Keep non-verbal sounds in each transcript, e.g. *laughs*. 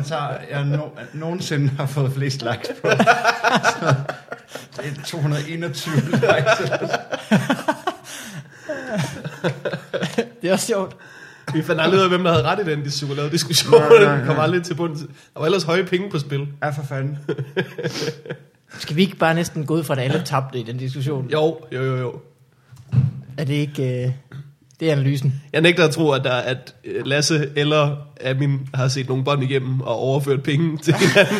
kommentar, jeg no, nogensinde har fået flest likes på. Så, det er 221 likes. Det er også sjovt. Vi fandt aldrig ud af, hvem der havde ret i den diskussion. diskussion. Nej, nej, nej. Den kom aldrig til bunds. Der var ellers høje penge på spil. Ja, for fanden. Skal vi ikke bare næsten gå ud fra, at alle tabte i den diskussion? Jo, jo, jo, jo. Er det ikke... Øh, det er analysen. Jeg nægter at tro, at, der, at øh, Lasse eller Amin har set nogle bånd igennem og overført penge *laughs* til hinanden,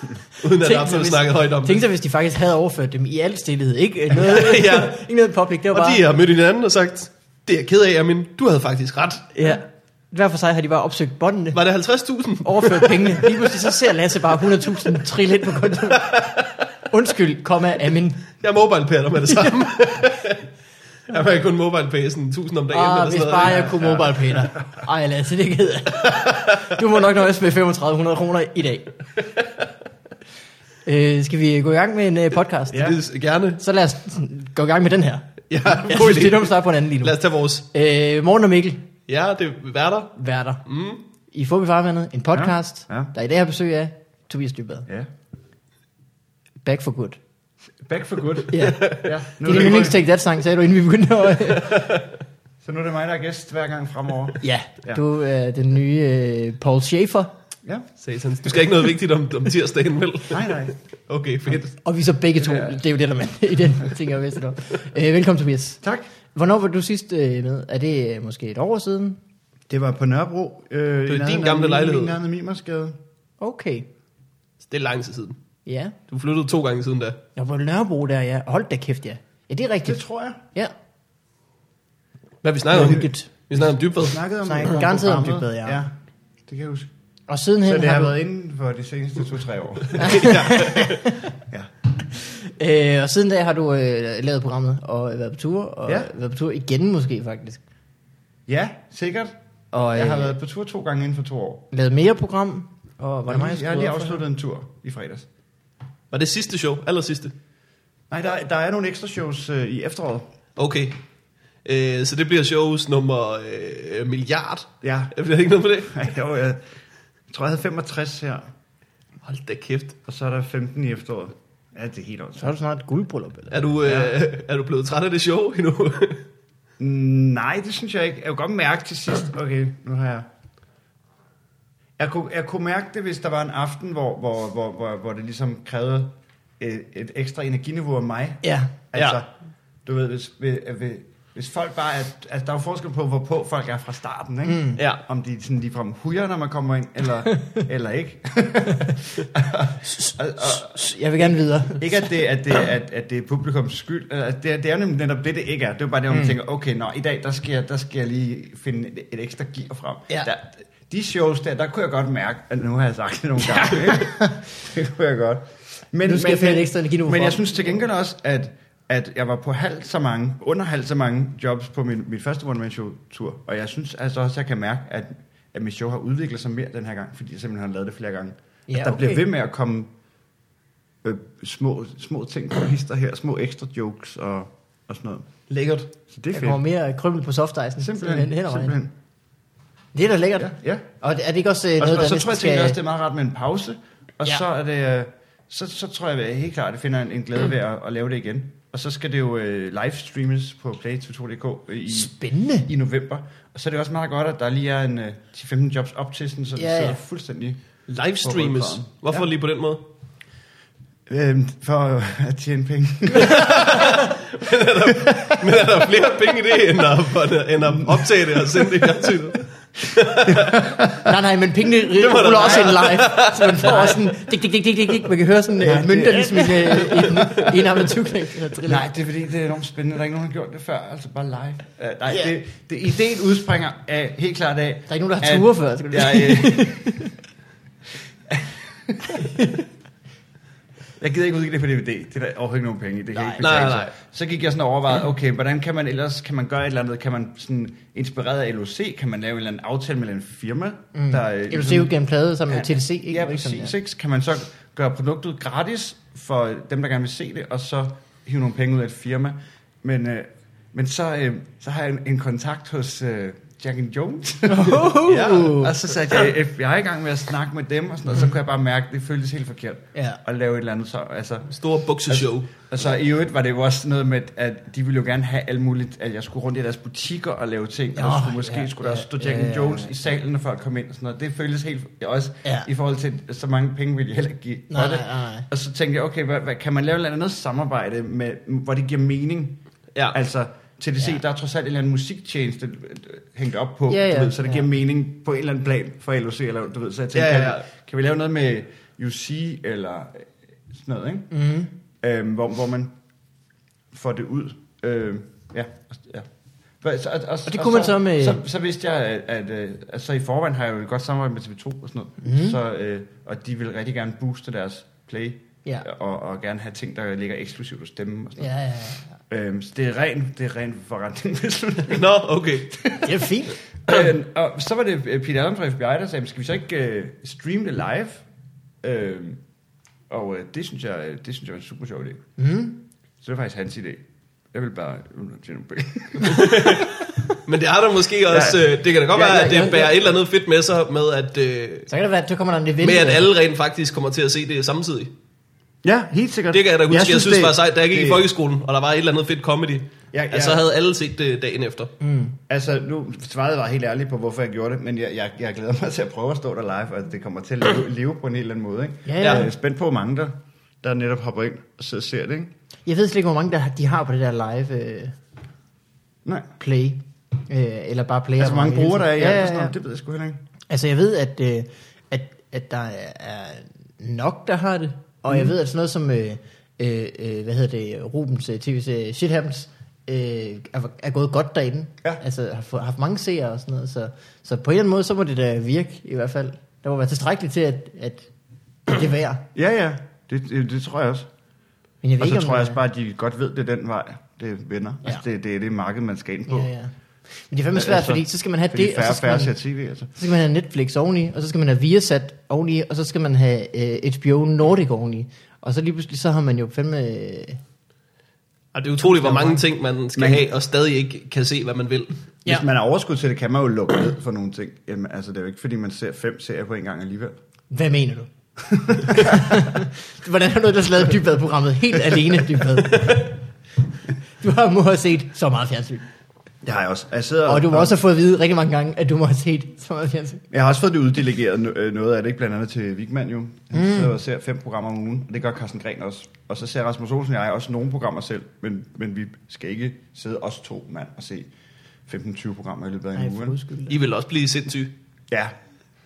*laughs* uden at der er blevet snakket højt om Tænk det. så, hvis de faktisk havde overført dem i al stillhed. Ikke *laughs* noget, Ja. ikke noget public. Det var Og bare... de har mødt hinanden og sagt, det er jeg ked af, Amin. Du havde faktisk ret. Ja. Hver for sig har de bare opsøgt båndene, Var det 50.000? overført pengene. Lige pludselig så ser Lasse bare 100.000 trille ind på kontoen. Undskyld, komma, Amin. Jeg mobile med det samme. Jeg var kun mobile pay sådan 1000 om dagen. Ah, eller hvis sådan bare noget. jeg kunne mobile pay dig. Ej, Lasse, det gider jeg. Du må nok nøjes med 3500 kroner i dag. Øh, skal vi gå i gang med en uh, podcast? Ja. Det er gerne. Så lad os gå i gang med den her. Ja, Jeg synes, det er dumt at starte på en anden lige nu. Lad os tage vores. Øh, morgen og Mikkel, Ja, det er værter. værter. Mm. I Fubi Farvandet, en podcast, Ja, ja. der i dag har besøg af Tobias Dybvad. Ja. Back for good. Back for good. Ja. Ja. Det Nu er din det, yndlings Take That sang, sagde du, inden vi begyndte at... *laughs* så nu er det mig, der er gæst hver gang fremover. ja, Ja. du er den nye øh, Paul Schaefer, Ja. Satans. Du skal ikke noget vigtigt om, om tirsdagen, vel? Nej, nej. Okay, fedt. og vi er så begge to. Ja. Det er jo det, der man i den ting, jeg vidste om. Øh, velkommen, Tobias. Tak. Hvornår var du sidst øh, med? Er det øh, måske et år siden? Det var på Nørrebro. Øh, Det var i din nærheden gamle af- lejlighed. Nærheden af Mimersgade. Okay. Det er lang tid siden. Ja. Du flyttede to gange siden da. Jeg var på Nørrebro der, ja. Hold da kæft, ja. Ja, det er Det rigtigt. tror jeg. Ja. Hvad vi Det snakker var om? hyggeligt. Vi snakker om dybvad. Vi snakkede om, Snakkede om garanteret om. Dybvad, ja. ja. Det kan jeg huske. Og sidenhen Så det har har du... været inden for de seneste to-tre år. *laughs* Øh, og siden da har du øh, lavet programmet og været på tur, og Ja. været på tur igen måske faktisk. Ja, sikkert. Og Jeg har øh, været på tur to gange inden for to år. lavet mere program, og var det mig, jeg, jeg har lige afsluttet en tur i fredags. Var det sidste show? Aller sidste? Nej, der, der er nogle ekstra shows øh, i efteråret. Okay. Øh, så det bliver shows nummer øh, milliard. Ja. Bliver det ikke noget på det? *laughs* Nej, jo, jeg tror, jeg havde 65 her, Hold da kæft. og så er der 15 i efteråret. Ja, det er helt Så åndssvagt. har du snart et guldbryllup, eller? Er du, øh, Ja. er du blevet træt af det show endnu? *laughs* Nej, det synes jeg ikke. Jeg kunne godt mærke til sidst, okay, nu har jeg... Jeg kunne, jeg kunne mærke det, hvis der var en aften, hvor, hvor, hvor, hvor, hvor det ligesom krævede et, et ekstra energiniveau af mig. Ja. Altså, Ja. du ved, hvis, hvis, hvis folk bare er... Altså, der er jo forskel på, hvor på folk er fra starten, ikke? Mm. ja. Om de sådan ligefrem hujer, når man kommer ind, eller, *laughs* eller ikke. og, og, Jeg vil gerne videre. *laughs* ikke at det, at det, at, at det er publikums skyld. Altså, det, er- det er nemlig netop det, det ikke er. Det er jo bare det, hvor man Mm. tænker, okay, nå, i dag, der skal jeg, der skal jeg lige finde et, et ekstra gear frem. Ja. Der, de shows der, der kunne jeg godt mærke, at nu har jeg sagt det nogle gange. ikke? *laughs* det kunne jeg godt. Men, Nu skal jeg finde ekstra energiniveau Men frem. jeg synes til gengæld også, at, at jeg var på halvt så mange, under halvt så mange jobs på min, mit første one man show tur. Og jeg synes altså også, at jeg kan mærke, at, at mit show har udviklet sig mere den her gang, fordi jeg simpelthen har lavet det flere gange. Ja, at der bliver okay. ved med at komme øh, små, små ting på hister her, små ekstra jokes og, og sådan noget. Lækkert. Så det er Der kommer fedt. mere krymmel på softicen. Simpelthen, hen ad vejen. simpelthen. Det er da lækkert. Ja, ja. Og er det ikke også øh, Og, noget, så, der og så næsten tror jeg, skal... også, det er meget rart med en pause. Og Ja. ja. så er det... øh, Så, så tror jeg at helt klart, at jeg finder en, en glæde ved at, at lave det igen. Og så skal det jo øh, livestreames på play22.dk i, Spændende. i november. Og så er det også meget godt, at der lige er en øh, 10-15 jobs op til, sådan, så det Ja, ja, ja. sidder fuldstændig... Livestreames. Hvorfor Ja. lige på den måde? Øh, for at tjene penge. *laughs* *laughs* Men er der flere penge i det, end at, end at optage det og sende det i fjernsynet? *laughs* Nej, nej, men pengene ruller også ind være. live. *laughs* Så man får også sådan... Dik, dik, dik, dik, dik. Man kan høre sådan Ja, ja, det- mønter ligesom i en, en, en amaturknæk. Nej, det er fordi, det er enormt spændende. Der er ikke nogen, der har gjort det før. Altså bare live. Uh, nej, Ja. det, det, ideen udspringer af, helt klart af... Der er ikke nogen, der har ture før. Skal du Jeg, øh, *laughs* jeg gider ikke udgive det på DVD. Det er der overhovedet ikke nogen penge i. Det kan Nej. ikke Nej, betale nej, nej. Så gik jeg sådan og overvejede, okay, hvordan kan man ellers, kan man gøre et eller andet? Kan man sådan, inspireret af LOC, kan man lave en eller anden aftale med en firma? Mm. Der, øh, vil se udgive en plade sammen med TDC. Ikke? Ja, præcis. Ikke? Kan man så gøre produktet gratis for dem, der gerne vil se det, og så hive nogle penge ud af et firma. Men, øh, men så, øh, så har jeg en, en kontakt hos øh, Jack and Jones. Uh. *laughs* ja, og så satte jeg FBI i gang med at snakke med dem, og sådan noget, så kunne jeg bare mærke, at det føltes helt forkert. Ja. At lave et eller andet så, altså... Stor bukseshow. Og så i øvrigt var det jo også noget med, at de ville jo gerne have alt muligt, at jeg skulle rundt i deres butikker og lave ting, og Nå, skulle, måske ja, skulle der ja, stå Jack ja, and Jones i salen, når folk kom ind og sådan noget. Det føltes helt, også Ja. i forhold til, så mange penge ville jeg heller ikke give for Nej, det. nej, nej. Og så tænkte jeg, okay, hvad, hvad, kan man lave et eller andet samarbejde, med, hvor det giver mening? Ja. Altså, TDC, Ja. der er trods alt en eller anden musiktjeneste øh, hængt op på, Ja, ja, du ved, så det ja. giver mening på en eller anden plan for LOC, eller du ved, så jeg tænkte, Ja, ja, ja. Kan, kan vi lave noget med UC, eller øh, sådan noget, ikke? Mm-hmm. øhm, hvor, hvor man får det ud. Øhm, ja, ja. Så, og, og, Og det kunne man så med- Så, så vidste jeg, at, at, øh, at så i forvejen har jeg jo et godt samarbejde med TV2 og sådan noget. Mhm. Så, øh, og de vil rigtig gerne booste deres play. Ja. Og, og gerne have ting, der ligger eksklusivt hos dem. Og sådan Ja, ja, ja. Øhm, så det er ren, det er ren forretning. Nå, okay. Det er fint. øhm, og så var det øh, Peter Adams fra FBI, der sagde, skal vi så ikke øh, streame det live? Øhm, og øh, det, synes jeg, det synes jeg var en super sjov idé. Mm. Så det var faktisk hans idé. Jeg vil bare tjene nogle penge. *laughs* Men det har der måske også... Ja. Det kan da godt Ja, være, ja, at ja, det bærer ja. et eller andet fedt med sig med, at, øh, Så kan det være, at så kommer der en event. med at alle rent faktisk kommer til at se det samtidig. Ja, helt sikkert. Det kan jeg da huske, jeg synes, jeg synes det, var sejt, da jeg gik det- i folkeskolen, og der var et eller andet fedt comedy. Ja, Ja, ja. Så havde alle set det dagen efter. Mm. Altså, nu svarede jeg helt ærligt på, hvorfor jeg gjorde det, men jeg, jeg, jeg glæder mig til at prøve at stå der live, og det kommer til at leve, *clears throat* leve på en helt anden måde. Ikke? Ja, ja. Jeg er spændt på, hvor mange der, der netop hopper ind og og ser det. Ikke? Jeg ved slet ikke, hvor mange der, de har på det der live øh, Nej. play. Øh, eller bare play. Altså, hvor mange brugere der er i ja, ja, ja. det ved jeg sgu heller ikke. Altså, jeg ved, at, øh, at, at der er nok, der har det. Og mm. jeg ved, at sådan noget som, øh, øh, øh, hvad hedder det, Rubens øh, tv-serie Shit Happens, øh, er, er gået godt derinde. Ja. Altså, har fået, haft mange seere og sådan noget. Så, så på en eller anden måde, så må det da virke, i hvert fald. Der må være tilstrækkeligt til, at, at det er værd. Ja, ja, det, det, det tror jeg også. Men jeg ved Og så ikke, tror jeg også bare, at de godt ved, det er den vej, det vender. Ja. Altså, det, det er det marked, man skal ind på. Ja, ja. Men det er fandme svært, Altså, fordi så skal man have det, og færre så og skal, færre man, tv, altså. så skal man have Netflix oveni, og så skal man have Viasat oveni, og så skal man have øh, HBO Nordic oveni. Og så lige pludselig, så har man jo fandme... Øh, Og det er utroligt, hvor mange ting man skal Man- have, og stadig ikke kan se, hvad man vil. Ja. Hvis man har overskud til det, kan man jo lukke ned for nogle ting. Jamen, altså, det er jo ikke, fordi man ser fem serier på en gang alligevel. hvad mener du? *laughs* Hvordan har du ellers lavet Dybvad-programmet helt alene, Dybvad? *laughs* Du har må have set så meget fjernsyn. Det har jeg også. Jeg, sidder, Og du må også have fået at vide rigtig mange gange, at du må have set så meget fjernsyn. jeg har også fået det uddelegeret øh, noget af det, ikke blandt andet til Vigman jo. Han mm. sidder og ser fem programmer om ugen, og det gør Carsten Gren også. Og så ser Rasmus Olsen og jeg også nogle programmer selv, men, men vi skal ikke sidde os to mand og se 15-20 programmer i løbet af en Ej, uge. I vil også blive sindssyge. Ja.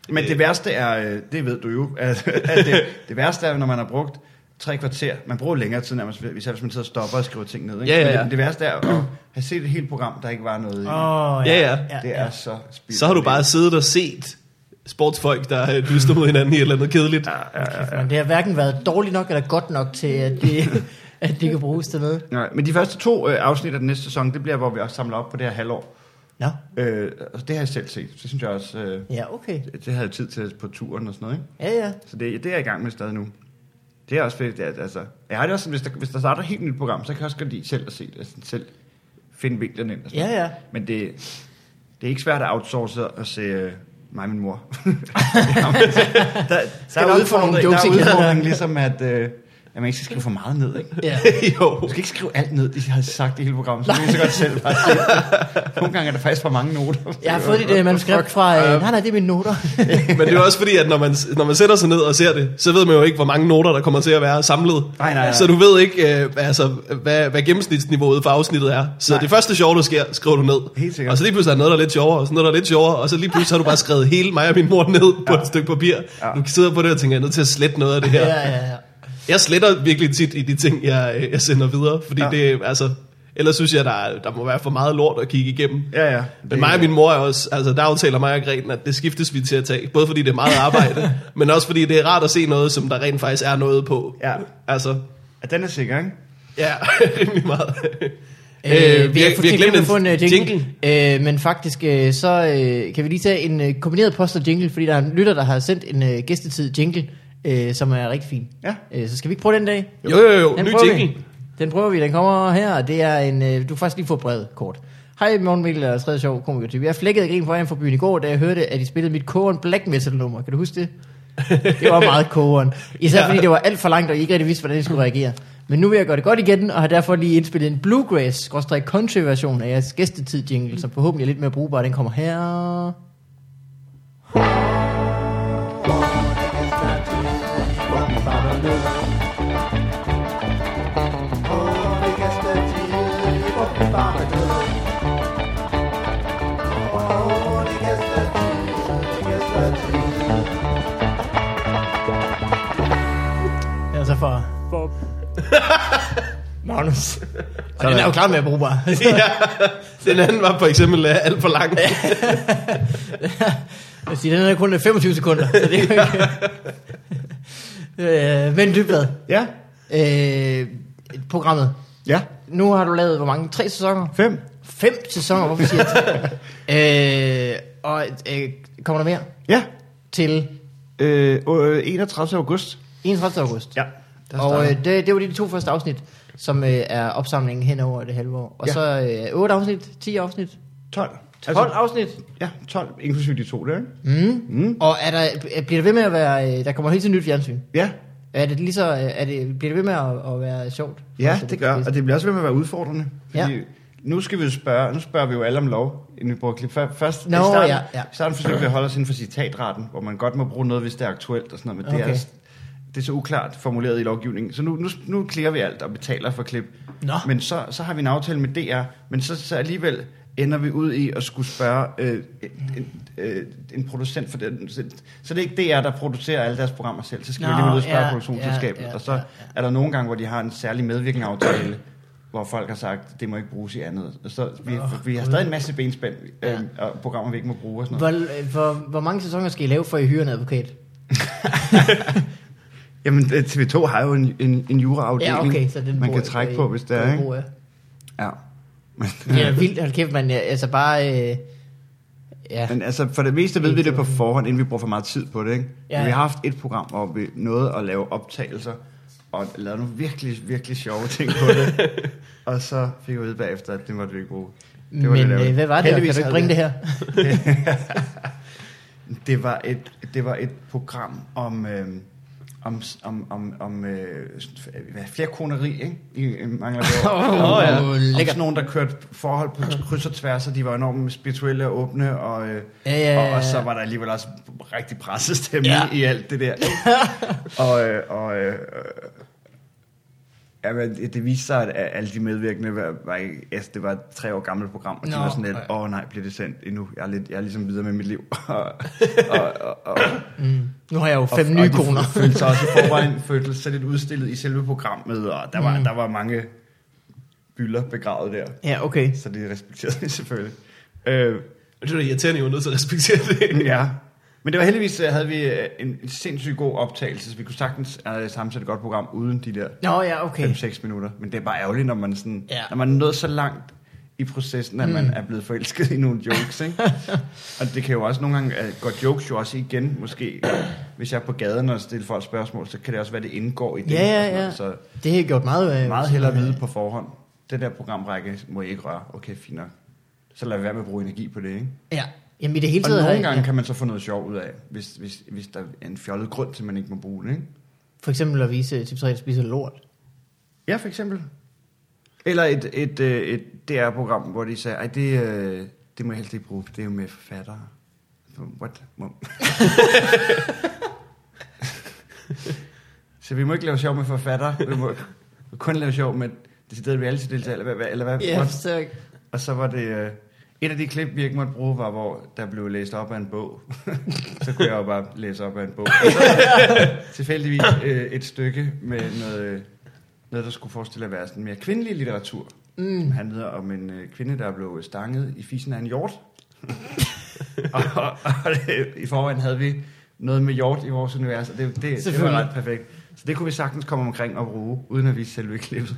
Men det værste er, øh, det ved du jo, at, at det, det værste er, når man har brugt tre kvarter, man bruger længere tid nærmest, hvis hvis man sidder og stopper og skriver ting ned. Ikke? Ja, ja, Men ja. Det, det værste er at have set et helt program, der ikke var noget i. Åh, Ja, ja. Det er så spildt. Så har du bare siddet og set sportsfolk, der øh, dyster mod hinanden i et eller andet kedeligt. Ja, ja, ja. Men det har hverken været dårligt nok eller godt nok til, at det, *laughs* at det kan bruges til noget. Nej, men de første to øh, afsnit af den næste sæson, det bliver, hvor vi også samler op på det her halvår. Nå, Øh, og det har jeg selv set. Så synes jeg også, øh, ja, okay. det, det havde jeg tid til på turen og sådan noget. Ikke? Ja, ja. Så det, det er jeg i gang med stadig nu. Det er også fedt. At, altså, jeg har det også, sådan, hvis der, hvis der starter et helt nyt program, så kan jeg også godt lide selv at se det. Altså, selv finde vinklerne ind. Og sådan Ja, ja. Men det, det er ikke svært at outsource og se øh, mig og min mor. *laughs* *laughs* der, der, der er udfordring, der er udfordringen ligesom, at, øh, at man ikke skal skrive for meget ned. Ikke? ja. *laughs* jo. Du skal ikke skrive alt ned, de har sagt i hele programmet, så du kan så godt selv bare det. Nogle gange er der faktisk for mange noter. Jeg har fået dit uh, manuskript fra... Uh, nej, nej, det er mine noter. *laughs* Men det er også fordi, at når man, når man sætter sig ned og ser det, så ved man jo ikke, hvor mange noter, der kommer til at være samlet. Nej, nej, nej. Så du ved ikke, øh, altså, hvad, hvad gennemsnitsniveauet for afsnittet er. Så Nej. det første sjove, der sker, skriver du ned. Helt sikkert. Og så lige pludselig er der noget, der er lidt sjovere, og så noget, der er lidt sjovere, og så lige pludselig har du bare skrevet hele mig og min mor ned på Ja. et stykke papir. Ja. Du sidder på det og tænker, jeg er nødt til at slette noget af det her. ja, ja, ja. Jeg sletter virkelig tit i de ting, jeg, øh, jeg sender videre, fordi Ja. det, altså, ellers synes jeg, der, er- der må være for meget lort at kigge igennem. Ja, ja. Men mig og min mor er også, altså der aftaler mig og Greten, at det skiftes vi til at tage. Både fordi det er meget *laughs* arbejde, men også fordi det er rart at se noget, som der rent faktisk er noget på. Ja. Altså, Ja, den er sikker, ikke? ja, *laughs* rimelig meget. Øh, øh, vi, har, vi har glemt at få en uh, jingle, jingle. Øh, men faktisk øh, så øh, kan vi lige tage en kombineret post og jingle, fordi der er en lytter, der har sendt en uh, gæstetid jingle, øh, som er rigtig fin. Ja. Øh, så skal vi ikke prøve den dag? Jo, jo, jo, Den ny prøver jingle. Vi. Den prøver vi, den kommer her, og det er en, øh, du kan faktisk lige få brevet kort. Hej, morgen Mikkel og tredje sjov komiker. Jeg flækkede grin vejen fra byen i går, da jeg hørte, at I spillede mit Koren Black Metal nummer. Kan du huske det? *laughs* Det var meget Koren. Især fordi det var alt for langt, og I ikke rigtig vidste, hvordan I skulle reagere. Men nu vil jeg gøre det godt igen, og har derfor lige indspillet en bluegrass country version af jeres gæstetid jingle, som forhåbentlig er lidt mere brugbar. Den kommer her. Og den er jo klar med at brugbar. *laughs* ja, den anden var for eksempel uh, alt for lang. Jeg siger, den er kun 25 sekunder, så det er jo ikke... øh, men Dybvad, Ja, øh, programmet. ja. Nu har du lavet, hvor mange? Tre sæsoner? Fem. Fem sæsoner, hvorfor siger jeg *laughs* øh, Og øh, kommer der mere Ja. til Øh, øh, 31. august. 31. august? Ja. Og øh, det, det var de to første afsnit, som øh, er opsamlingen hen over det halve år. Og Ja. så øh, 8 afsnit, 10 afsnit, 12. 12 afsnit. Ja, 12, inklusive de to der, ikke? Mm. Mm. Og er der, bliver det ved med at være, øh, der kommer helt til nyt fjernsyn? Ja, Er det lige så, øh, er det, bliver det ved med at, at være sjovt? ja, det gør. Og det bliver også ved med at være udfordrende. Fordi Ja. nu skal vi jo spørge, nu spørger vi jo alle om lov, inden vi bruger klip. Før- Først, Nå, i starten, ja, ja. i starten forsøgte vi at holde os inden for citatretten, hvor man godt må bruge noget, hvis det er aktuelt og sådan noget, men det, Okay. er, det er så uklart formuleret i lovgivningen. Så nu, nu, nu klikker vi alt og betaler for klip. Nå. Men så, så har vi en aftale med DR, men så, så alligevel ender vi ud i at skulle spørge øh, en, øh, en producent for den. Så, så det er ikke DR, der producerer alle deres programmer selv. Så skal Nå, vi lige ud og spørge ja, produktionsselskabet. ja, ja, og så ja, ja. er der nogle gange, hvor de har en særlig medvirkende aftale, hvor folk har sagt, det må ikke bruges i andet. Og så vi, Åh, vi har stadig en masse benspænd, øh, Ja. og programmer, vi ikke må bruge og sådan noget. Hvor, øh, hvor, hvor mange sæsoner skal I lave, for I hyrer en advokat? *laughs* Jamen, øh, TV2 har jo en, en, en juraafdeling, Ja, okay, så den man kan trække på, I- hvis det er, ikke? af. Ja. Men, Det er vildt, hold kæft, man. Altså bare... Øh, ja. Men altså, for det meste ved vi det på forhånd, inden vi bruger for meget tid på det, ikke? Ja, vi har haft et program, hvor vi nåede at lave optagelser, og lavede nogle virkelig, virkelig sjove ting på det. *laughs* og så fik jeg ud bagefter, at det måtte vi ikke bruge. Det var Men lidt øh, hvad var det? Heldigvis Kan du ikke bringe det her? *laughs* *laughs* Det var et, det var et program om, øh, om, om, om, om øh, hvad, flerkoneri, ikke? I, mangler det. *laughs* Åh, om, ja. om, sådan nogen, der kørte forhold på kryds og tværs, og de var enormt spirituelle og åbne, og, øh, Ja, ja, ja, og, og så var der alligevel også rigtig presset stemning Ja. i alt det der. *laughs* og øh, og øh, øh, Ja, men det, det viste sig, at alle de medvirkende var, var ikke, altså, det var et tre år gammelt program, og de Nå, var sådan lidt, nej. åh oh, nej, bliver det sendt endnu? Jeg er, lidt, jeg er ligesom videre med mit liv. *laughs* og, og, og, og, Mm. Nu har jeg jo fem og, nye og de koner. følte sig også i forvejen *laughs* følte sig lidt udstillet i selve programmet, og der var, Mm. der var mange bylder begravet der, Ja, okay. så det respekterede vi selvfølgelig. Øh, Det er irriterende, at I var nødt til at respektere det. ja. Men det var heldigvis, øh, havde vi øh, en, sindssygt god optagelse, så vi kunne sagtens uh, sammensætte et godt program uden de der Nå ja, okay. 5-6 minutter. Men det er bare ærgerligt, når man, sådan, Ja. når man er nået så langt i processen, at mm. man er blevet forelsket i nogle jokes. Ikke? *laughs* og det kan jo også nogle gange, uh, går jokes jo også igen, måske. Hvis jeg er på gaden og stiller folk spørgsmål, så kan det også være, det indgår i det. Ja, ja, ja. noget. Så Det har gjort meget øh, meget hellere at vide på forhånd. Den der programrække må I ikke røre. Okay, fint nok. Så lad være med at bruge energi på det, ikke? Ja. Jamen i det hele Og taget har nogle jeg- gange ja. kan man så få noget sjov ud af, hvis, hvis, hvis der er en fjollet grund til, at man ikke må bruge det, ikke? For eksempel at vise til 3, der spiser lort. Ja, for eksempel. Eller et, et, øh, et DR-program, hvor de sagde, ej, det, øh, det må jeg helst ikke bruge, det er jo med forfattere. What? *laughs* Så vi må ikke lave sjov med forfattere, vi må kun lave sjov med decideret reality-deltager, eller hvad? Eller hvad? Ja, så... Og så var det... Øh, et af de klip, vi ikke måtte bruge, var, hvor der blev læst op af en bog. *laughs* så kunne jeg jo bare læse op af en bog. Og så, *laughs* tilfældigvis øh, et stykke med noget, øh, noget, der skulle forestille at være sådan mere kvindelig litteratur. Mm. Som handlede om en øh, kvinde, der blev stanget i fisen af en hjort. *laughs* og og, og det, i forvejen havde vi noget med hjort i vores univers, og det, det, det var ret perfekt. Så det kunne vi sagtens komme omkring og bruge, uden at vise selve klippet.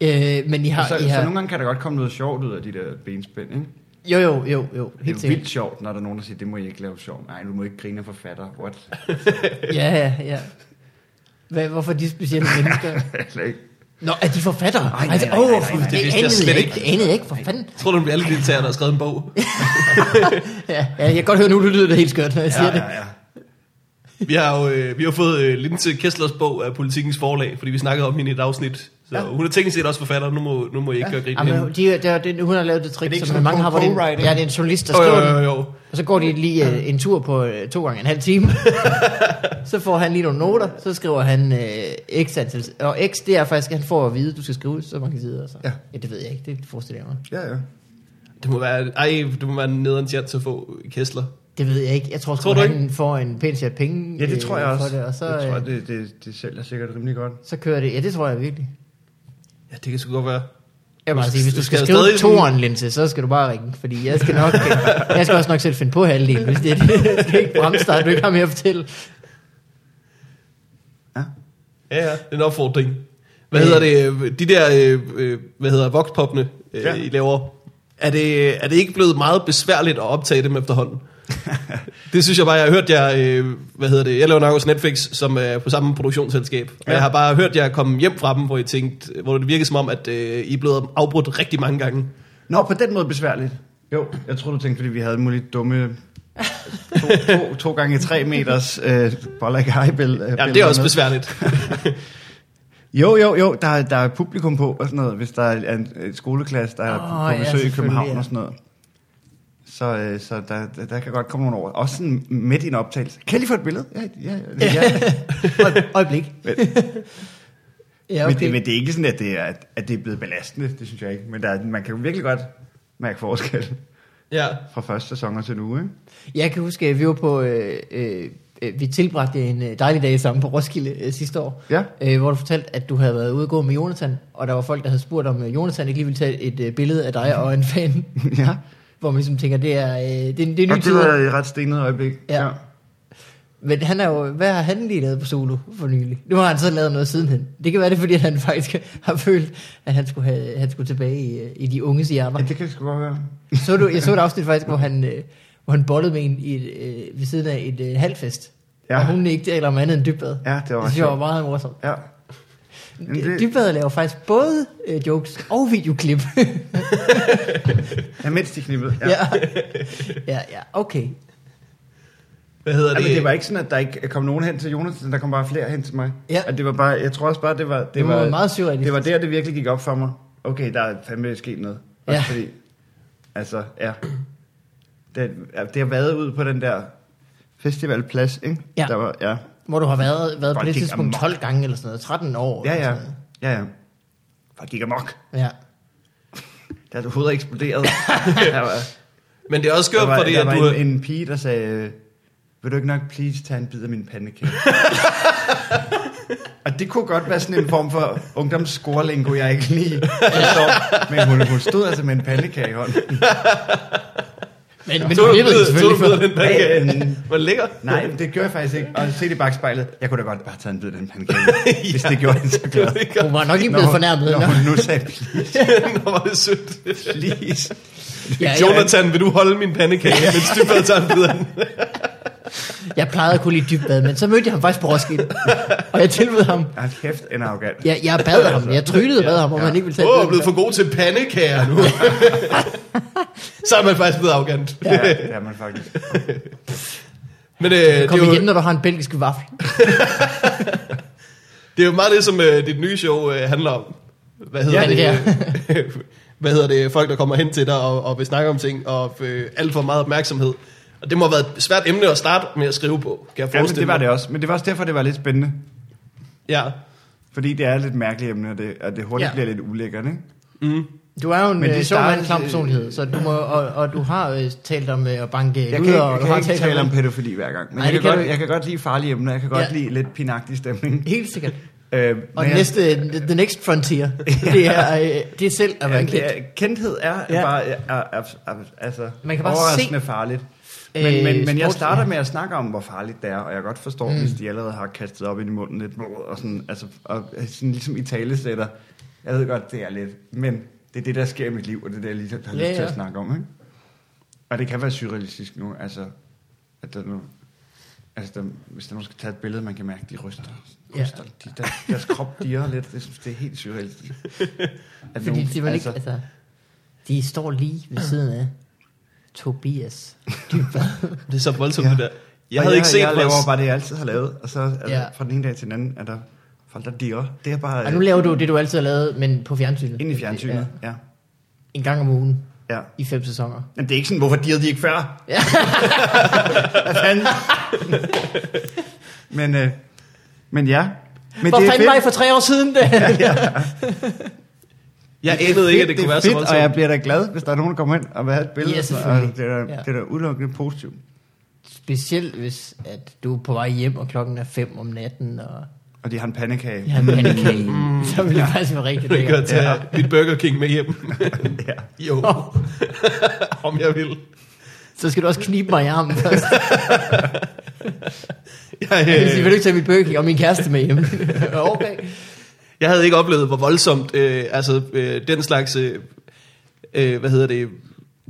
Øh, men I har... så, I så har... nogle gange kan der godt komme noget sjovt ud af de der benspænd, ikke? Jo, jo, jo, jo. Det er Helt jo vildt sjovt, når der er nogen, der siger, det må I ikke lave sjov. Nej, du må ikke grine af forfatter. What? *laughs* Ja, ja, ja. Hvad, hvorfor de specielle mennesker? *laughs* Nå, er de forfattere? nej, nej, nej, åh, nej, for- nej, det vidste jeg anede slet ikke. Det anede ikke, for fanden. Jeg tror, du er en reality-deltager, der har skrevet en bog. *laughs* Ja, ja, jeg kan godt høre nu, det lyder det helt skørt, når jeg siger det. ja, ja. Vi har jo øh, vi har fået øh, Linse Kesslers bog af Politikens Forlag, fordi vi snakkede om hende i et afsnit. Så Ja. ja. hun er teknisk set også forfatter, nu må, nu må I ikke ja. gøre grin med Jamen, de, der, det, hun har lavet det Er trick, det som sådan mange har, hvor det, ja, det er en journalist, der Jo, skriver jo, den, jo, jo. og så går de lige uh, en tur på uh, to gange en halv time. *laughs* så får han lige nogle noter, så skriver han uh, x antal, og x, det er faktisk, at han får at vide, at du skal skrive så mange sider. Og så. Ja. ja. det ved jeg ikke, det forestiller jeg mig. Ja, ja. Det må være, ej, det må være en nederen chance at få Kessler. Det ved jeg ikke. Jeg tror, Tror tror du han får en pæn chat penge Ja, det tror jeg øh, også. for det, og så, det tror jeg, øh, det, det, det sælger sikkert rimelig godt. så kører det. Ja, det tror jeg virkelig. Ja, det kan sgu godt være. Jeg vil bare sige, hvis du skal skal skrive toeren, Linse, så skal du bare ringe, fordi jeg skal nok, jeg skal også nok selv finde på halvdelen, hvis det er det. Skal ikke bremse dig, du ikke har mere at fortælle. Ja. Ja, ja, det er en opfordring. Hvad Øh. hedder det, øh, de der, øh, hvad hedder vokspoppene, øh, Ja. I laver, er det, er det ikke blevet meget besværligt at optage dem efterhånden? *laughs* det synes jeg bare, jeg har hørt jer, øh, hvad hedder det, jeg laver nok også Netflix, som er på samme produktionsselskab, og Ja. jeg har bare hørt jer komme hjem fra dem, hvor I tænkte, hvor det virkede som om, at øh, I er blevet afbrudt rigtig mange gange. Nå, på den måde besværligt. Jo, jeg tror du tænkte, fordi vi havde muligt dumme to, to, to *laughs* gange tre meters øh, boller øh, Ja, det er også besværligt. *laughs* Jo, jo, jo, der, er- der er publikum på og sådan noget, hvis der er en, en skoleklasse, der er Åh, på ja, besøg i selvfølgelig, København ja. og sådan noget. Så, øh, så der, der, der kan godt komme nogle over. Også sådan midt i en optagelse. Kan jeg lige få et billede? Ja, ja, ja. ja. *laughs* Øj- Øjeblik. Men, *laughs* Ja, men, okay. det, men det er ikke sådan, at det er, at det er blevet belastende, det synes jeg ikke. Men der, er- man kan virkelig godt mærke forskel ja. fra første sæson til nu, ikke? Jeg kan huske, at vi var på... Øh, øh, øh, vi tilbragte en øh, dejlig dag sammen på Roskilde øh, sidste år, Ja. øh, hvor du fortalte, at du havde været ude og gå med Jonathan, og der var folk, der havde spurgt, om Jonathan ikke lige ville tage et øh, billede af dig og en fan, *laughs* ja. Hvor man ligesom tænker, det er, øh, det, det er nye Og det var et ret stenet øjeblik. Ja. Men han er jo, hvad har han lige lavet på solo for nylig? Nu har han så lavet noget sidenhen. Det kan være det, fordi han faktisk har følt, at han skulle, have, han skulle tilbage i, øh, i de unges hjerner. ja, det kan sgu godt være. Så du, jeg så et afsnit faktisk, hvor han, øh, hvor han bollede med en i et, øh, ved siden af et halvfest. Ja. Ja. Og hun ikke taler om andet end dybbad. Ja, det var det synes jeg var meget morsomt. Ja. Det- Dybbad laver faktisk både øh, jokes og videoklip. *laughs* ja, mens de knippede. Ja. ja. ja, ja, okay. Hvad hedder det? men det var ikke sådan, at der ikke kom nogen hen til Jonathan, der kom bare flere hen til mig. Ja. At det var bare, jeg tror også bare, det var... Det, Det var meget surrealistisk. Det var der, det virkelig gik op for mig. Okay, der er fandme sket noget. Også Ja. fordi, altså, ja. Det, det har været ud på den der festivalplads, ikke? Ja. Der var, ja. Hvor du har været, været på det tidspunkt amok. 12 gange eller sådan noget. 13 år. Ja, ja. Ja, ja. Folk gik amok. Ja. *laughs* Der er hovedet eksploderet. var, *laughs* Men det er også skørt, fordi der at var du... en, en pige, der sagde, vil du ikke nok please tage en bid af min pandekage? *laughs* Og det kunne godt være sådan en form for ungdomsscorelingo, jeg ikke lige forstår. Men hun, hun stod altså med en pandekage i hånden. Men, men Tog du den bid- tog du selvfølgelig den pandekage? Ja, Var det lækker? Nej, det gjorde jeg faktisk ikke. Og se det i bagspejlet. Jeg kunne da godt bare tage en bid af den pandekage, *laughs* hvis det gjorde hende så glad. Hun var nok ikke blevet fornærmet. Når Når, hun nu sagde, please, *laughs* Nå, var det sødt. please. ja, Jonathan, vil du holde min pandekage, mens du bare tager en bid af den? *laughs* jeg plejede at kunne lide dybbad, men så mødte jeg ham faktisk på Roskilde. Og jeg tilbød ham. Ej, kæft, en arrogant. Jeg, jeg bad ham. Jeg tryllede og bad ham, om han ikke ville tage Åh, oh, er blevet for god til pandekager nu. *laughs* så er man faktisk blevet arrogant. Ja, det er man faktisk. Men øh, det, Kom er jo, igen, når du har en belgisk vaffel. *laughs* det er jo meget det, som øh, dit nye show øh, handler om. Hvad hedder Ja, det? *laughs* hvad hedder det? Folk, der kommer hen til dig og, og vil snakke om ting, og øh, alt for meget opmærksomhed. Og det må have været et svært emne at starte med at skrive på, kan jeg Ja, men forestille det var mig. det også. Men det var også derfor, det var lidt spændende. Ja. Fordi det er et lidt mærkeligt emne, og det, og det hurtigt Ja. ja. bliver lidt ulækkert, ikke? Mm. Du er jo en øh, sjov mand, klam personlighed, så du må, og, og du har øh, talt om øh, at banke Jeg ud, kan, og jeg du kan har ikke talt tale om om... pædofili hver gang. Men Nej, jeg, kan kan godt, jeg kan godt lide farlige emner. Jeg kan godt Ja. lide lidt pinagtig stemning. Helt sikkert. *laughs* Øh, Og næste, the next frontier, *laughs* det er, øh, det er selv at være Jamen, kendt. er, kendthed er Ja. ja. bare er, er, er, er, altså, Man kan bare overraskende se- farligt. Men, Øh, men, men jeg starter ja. med at snakke om, hvor farligt det er, og jeg godt forstår, mm. hvis de allerede har kastet op ind i munden lidt, og sådan, altså, og sådan ligesom i talesætter. Jeg ved godt, det er lidt, men det er det, der sker i mit liv, og det er det, jeg lige har lyst Ja, til ja. at snakke om. Ikke? Og det kan være surrealistisk nu, altså, at der nu, Altså, der, hvis der nogen skal tage et billede, man kan mærke, de ryster. Ja. ryster. De, der, deres krop dirrer lidt. Det, synes, det er helt surrealistisk. At *laughs* Fordi nogen- de, man ikke, altså, de står lige ved siden af Tobias *laughs* Dybvad. Det er så voldsomt, Ja. det der. Jeg Og havde ikke set Jeg laver bare det, jeg altid har lavet. Og så altså, Ja. fra den ene dag til den anden, er der folk, der dirrer. Det er bare Og nu laver du det, du altid har lavet, men på fjernsynet. ind i fjernsynet. Ja. Ja. En gang om ugen ja. i fem sæsoner. Men det er ikke sådan, hvorfor dirrede de ikke før? Ja. *laughs* Hvad fanden? men, øh, men ja. Men Hvor det er fanden var I for tre år siden *laughs* det? Jeg anede ikke, at det kunne er være så fedt, voldsomt. og jeg bliver da glad, hvis der er nogen, der kommer ind og vil have et billede. Ja, og sådan, selvfølgelig. og det er da, Ja. det er da udelukkende positivt. Specielt hvis at du er på vej hjem, og klokken er 5 om natten, og Og de har en pandekage. jeg har en pandekage. *laughs* Så vil det faktisk være rigtig Jeg kan lækkert. tage mit Burger King med hjem. *laughs* ja. Jo, *laughs* om jeg vil. Så skal du også knibe mig i armen først. Jeg, Jeg vil sige, vil du ikke tage mit Burger King og min kæreste med hjem? okay. Jeg havde ikke oplevet, hvor voldsomt øh, altså, øh, den slags, øh, øh, hvad hedder det,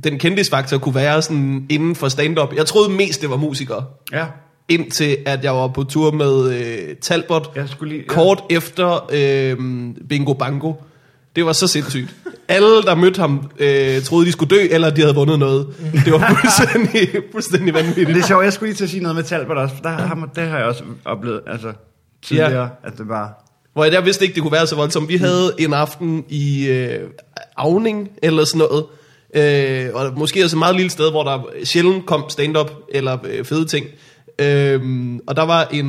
den kendisfaktor kunne være sådan inden for stand-up. Jeg troede mest, det var musikere. Ja. Indtil at jeg var på tur med øh, Talbot, Jeg skulle lige... Ja. kort efter øh, Bingo Bango. Det var så sindssygt. Alle, der mødte ham, øh, troede, de skulle dø, eller de havde vundet noget. Det var *laughs* fuldstændig, fuldstændig vanvittigt. det er sjovt, jeg skulle lige til at sige noget med Talbot også, for der det har jeg også oplevet, altså tidligere, ja. at det var... Hvor jeg der vidste ikke, det kunne være så voldsomt. Vi havde en aften i øh, Avning, eller sådan noget. Øh, og måske også et meget lille sted, hvor der sjældent kom stand-up, eller øh, fede ting. Øh, og der var en,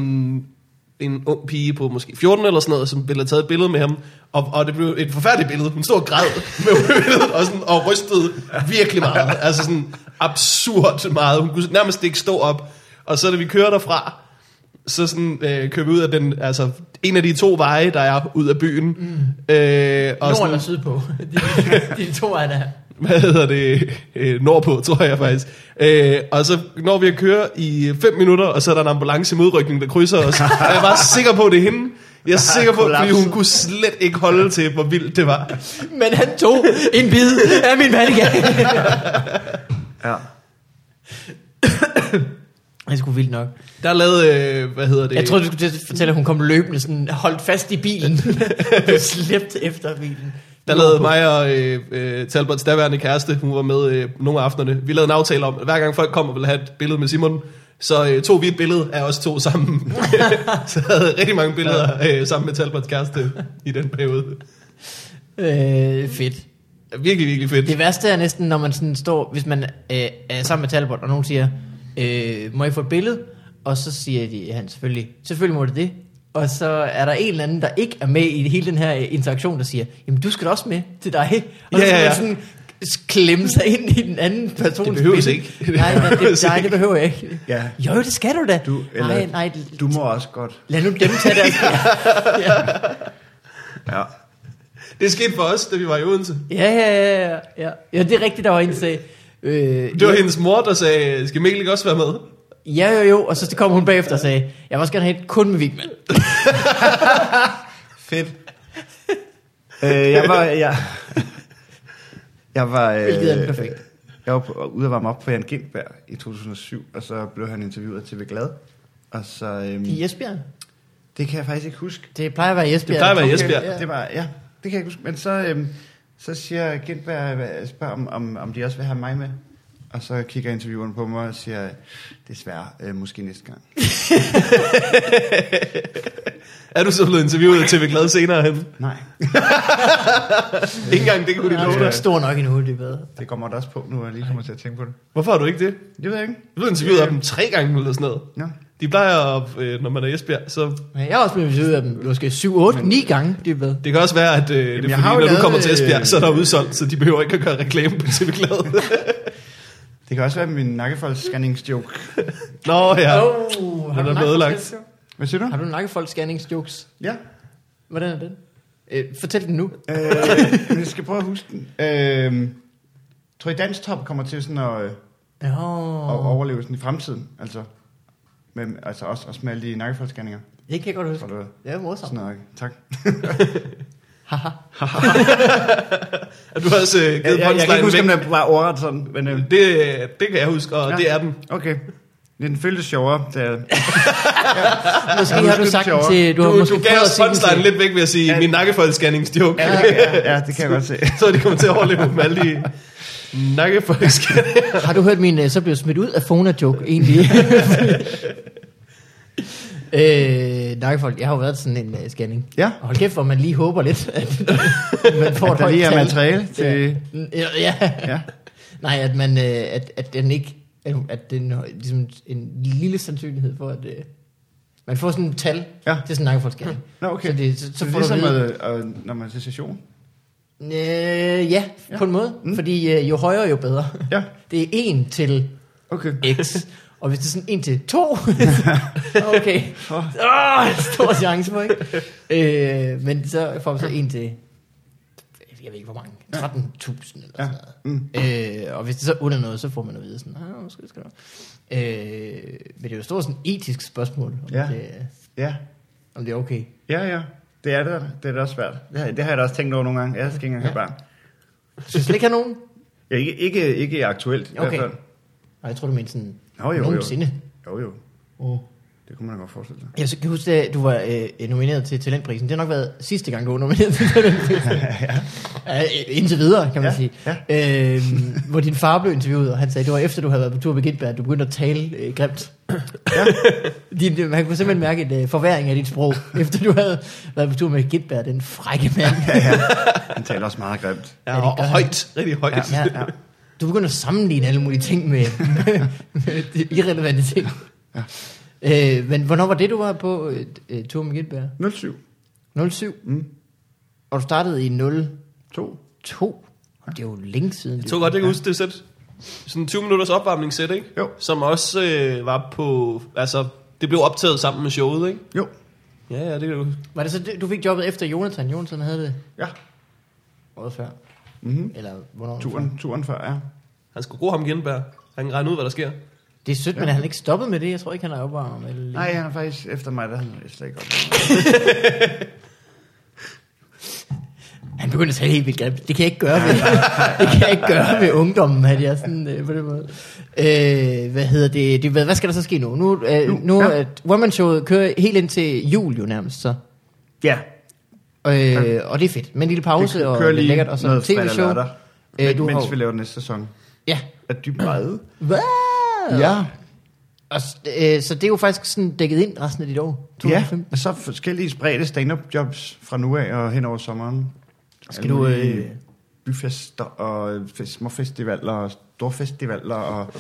en ung pige på måske 14 eller sådan noget, som ville have taget et billede med ham. Og, og det blev et forfærdeligt billede. Hun stod og græd med *laughs* billedet, og, sådan, og rystede virkelig meget. Altså sådan absurd meget. Hun kunne nærmest ikke stå op. Og så da vi kører derfra, så sådan, øh, kører vi ud af den, altså, en af de to veje, der er ud af byen. Mm. Øh, og Nord sådan, eller sydpå? *laughs* De, de to er der. hvad hedder det, øh, nordpå, tror jeg faktisk. Øh, og så når vi at køre i 5 minutter, og så er der en ambulance i modrykning, der krydser os. *laughs* og jeg var sikker på, at det er hende. Jeg er sikker på, fordi hun kunne slet ikke holde til, hvor vildt det var. Men han tog en bid af min pandekage. Ja. *laughs* Det er sgu vildt nok. Der lavede, øh, hvad hedder det? Jeg troede, du skulle fortælle, at hun kom løbende, sådan holdt fast i bilen. *laughs* Blev slæbt efter bilen. Der lavede mig og øh, øh, Talbots daværende kæreste, hun var med øh, nogle af aftenerne. Vi lavede en aftale om, at hver gang folk kom og ville have et billede med Simon, så øh, tog vi et billede af os to sammen. *laughs* *laughs* så jeg havde rigtig mange billeder øh, sammen med Talbots kæreste i den periode. Øh, fedt. Virkelig, virkelig fedt. Det værste er næsten, når man sådan står, hvis man øh, er sammen med Talbot, og nogen siger, øh, må jeg få et billede? Og så siger de, han selvfølgelig, selvfølgelig må det det. Og så er der en eller anden, der ikke er med i hele den her øh, interaktion, der siger, jamen du skal da også med til dig. *laughs* Og Ja, så ja, ja. sådan klemme sig ind i den anden persons Det behøves billede. ikke. Nej, *laughs* nej, det, nej, det behøver jeg ikke. Ja. Jo, det skal du da. Du, eller, nej, nej, du må også godt. lad nu dem tage deres... *laughs* ja, Ja. Det skete for os, da vi var i Odense. ja, ja, ja, ja, ja. Ja, det er rigtigt, der var en, der sagde... Øh, Det var ja. hendes mor, der sagde, skal Mikkel ikke også være med? Ja, jo, jo. Og så kom hun bagefter og sagde, jeg vil også gerne have et kun med Vigman. *laughs* Fedt. øh, jeg var... Jeg, jeg var... Øh, Hvilket er perfekt. Jeg var på, ude at varme op på Jan Gindberg i 2007, og så blev han interviewet af TV Glad. Og så... Øhm, I Esbjerg. det kan jeg faktisk ikke huske. Det plejer at være Esbjerg. Det plejer at være i Okay, Esbjerg. Ja. Det var, ja, det kan jeg ikke huske. Men så, øhm, så siger Gindberg, hvad- spørger om, om, om de også vil have mig med. Og så kigger intervieweren på mig og siger, desværre, øh, måske næste gang. *laughs* Er du så blevet interviewet af TV Glad senere hen? Nej, *laughs* Ikke engang det kunne de Jeg er love dig. stor nok endnu, det ved. det kommer der også på nu, jeg lige kommer til at tænke på det. Hvorfor har du ikke det? Det ved jeg ikke. Du blev interviewet af dem tre gange eller sådan noget. Ja. De plejer, at, øh, når man er i Esbjerg, så Men jeg har også blevet ud af dem, måske 7, 8, 9 gange, det ved. det kan også være, at øh, det er fordi, når du kommer til Esbjerg, øh, så er der udsolgt, så de behøver ikke at gøre reklame på TV Glad. *laughs* Det kan også være min nakkefoldsscanningsjoke. Nå ja, Oh, Den er blevet ødelagt. Hvad siger du? Har du nakkefolk-scanningsjokes? Ja. Hvordan er den? Øh, fortæl den nu. Øh, *laughs* jeg skal prøve at huske den. Øh, tror I Dansk Top kommer til sådan at, øh, at Oh. overleve sådan i fremtiden? Altså, med, altså også, også med alle de nakkefoldsscanninger. Det kan jeg godt huske. Du, Det er morsomt. sådan noget. Tak. *laughs* Haha. *laughs* du har også øh, givet Jeg, jeg, jeg kan ikke huske, om det var ordret sådan. Men, øh, Det, det kan jeg huske, og Ja. det er den. okay. Den føltes sjovere. Da, *laughs* Måske Ja, har du det sagt sjovere. den til... Du, Du, har måske du gav os at sige den punchline til- lidt væk ved at sige, Ja. min nakkefoldsscanningsjoke. ja, ja, ja, det kan jeg godt se. så de kommer til at overleve med alle de nakkefoldsscanninger. Har du hørt min, øh, så blev jeg smidt ud af Fona-joke, egentlig? *laughs* øh, nakkefolk, jeg har jo været sådan en uh, scanning. Ja. Og hold kæft, hvor man lige håber lidt, at *laughs* man får At et der højt lige er tal. materiale til... Ja, ja. Ja. Nej, at, man, øh, at, at den ikke... At, den er ligesom en lille sandsynlighed for, at... Øh, man får sådan et tal Ja. til sådan en nakkefolk-scanning. Nå, okay. Så, det, så, så Så det får er du ligesom, at at, øh, når man er til session. Øh, ja, på en måde. Mm. Fordi øh, jo højere, jo bedre. Ja, *laughs* Det er 1 til okay. X. *laughs* Og hvis det er sådan 1 til 2, *laughs* okay. Åh, stor chance for, ikke? Øh, men så får man så 1 til, jeg ved ikke hvor mange, 13.000 eller sådan Ja. Mm. noget. Øh, og hvis det så er under noget, så får man at vide sådan, ah, måske skal du. Øh, men det er jo et stort sådan etisk spørgsmål, om, Ja. det, Ja, om det er okay. ja, ja. Det er det. Det er da også svært. Det har, det har jeg da også tænkt over nogle gange. Jeg skal ikke engang have Ja. barn. Synes du ikke have nogen? Ja, ikke, ikke, ikke aktuelt i Okay. hvert fald. Nej, jeg tror, du mener sådan Jo, jo, jo. nogensinde. Jo, jo. Oh. Det kunne man godt forestille sig. Jeg kan huske, at du var øh, nomineret til Talentprisen. Det har nok været sidste gang, du var nomineret til *laughs* Talentprisen. ja. Indtil videre, kan man Ja, sige. Ja. Øh, hvor din far blev interviewet, og han sagde, det var efter, du havde været på tur med Gindberg, at du begyndte at tale øh, grimt. Ja. *laughs* din, man kunne simpelthen mærke en øh, forværing af dit sprog, *laughs* efter du havde været på tur med Gindberg, den frække mand. Han taler også meget grimt. Ja, og, og højt, rigtig højt. ja, ja. Du begynder at sammenligne alle mulige ting med, med, med irrelevante ting. Ja. Øh, men hvornår var det, du var på øh, øh, tur med Gindberg? 07. 07? Mm. Og du startede i 02? 2. Det er jo længe siden. Jeg tror godt, jeg kan huske det sæt. Sådan 20 minutters opvarmningssæt, ikke? Jo. Som også øh, var på... Altså, det blev optaget sammen med showet, ikke? Jo. Ja, ja, det kan du huske. Var det så, det- du fik jobbet efter Jonathan? Jonathan havde det Ja. året før. Mm-hmm. Eller hvornår? Turen, turen før, ja. Han skulle gå ham Gindberg. Han kan regne ud, hvad der sker. Det er sødt, ja. men er han ikke stoppet med det? Jeg tror ikke, han er opvarmet. Eller Nej, han er faktisk efter mig, der han er slet ikke op. *laughs* Han begynder at tale helt vildt. Det kan jeg ikke gøre ved, det kan jeg ikke gøre ved ungdommen, at jeg er sådan øh, på den måde. Øh, hvad hedder det? det hvad, hvad skal der så ske nu? Nu, øh, Nu, nu ja. ja. uh, One Man Show kører helt ind til jul jo nærmest så. Ja, Øh, og det er fedt. Med en lille pause, det og lidt lækkert, og så tv-show. Øh, mens har- vi laver næste sæson Ja. af Dyb Brede. Hvad? Ja. Og, øh, så det er jo faktisk sådan dækket ind resten af dit år. Ja, 2015. og så forskellige spredte stand-up jobs fra nu af og hen over sommeren. Skal du, øh, Byfester og fest, små festivaler og store festivaler og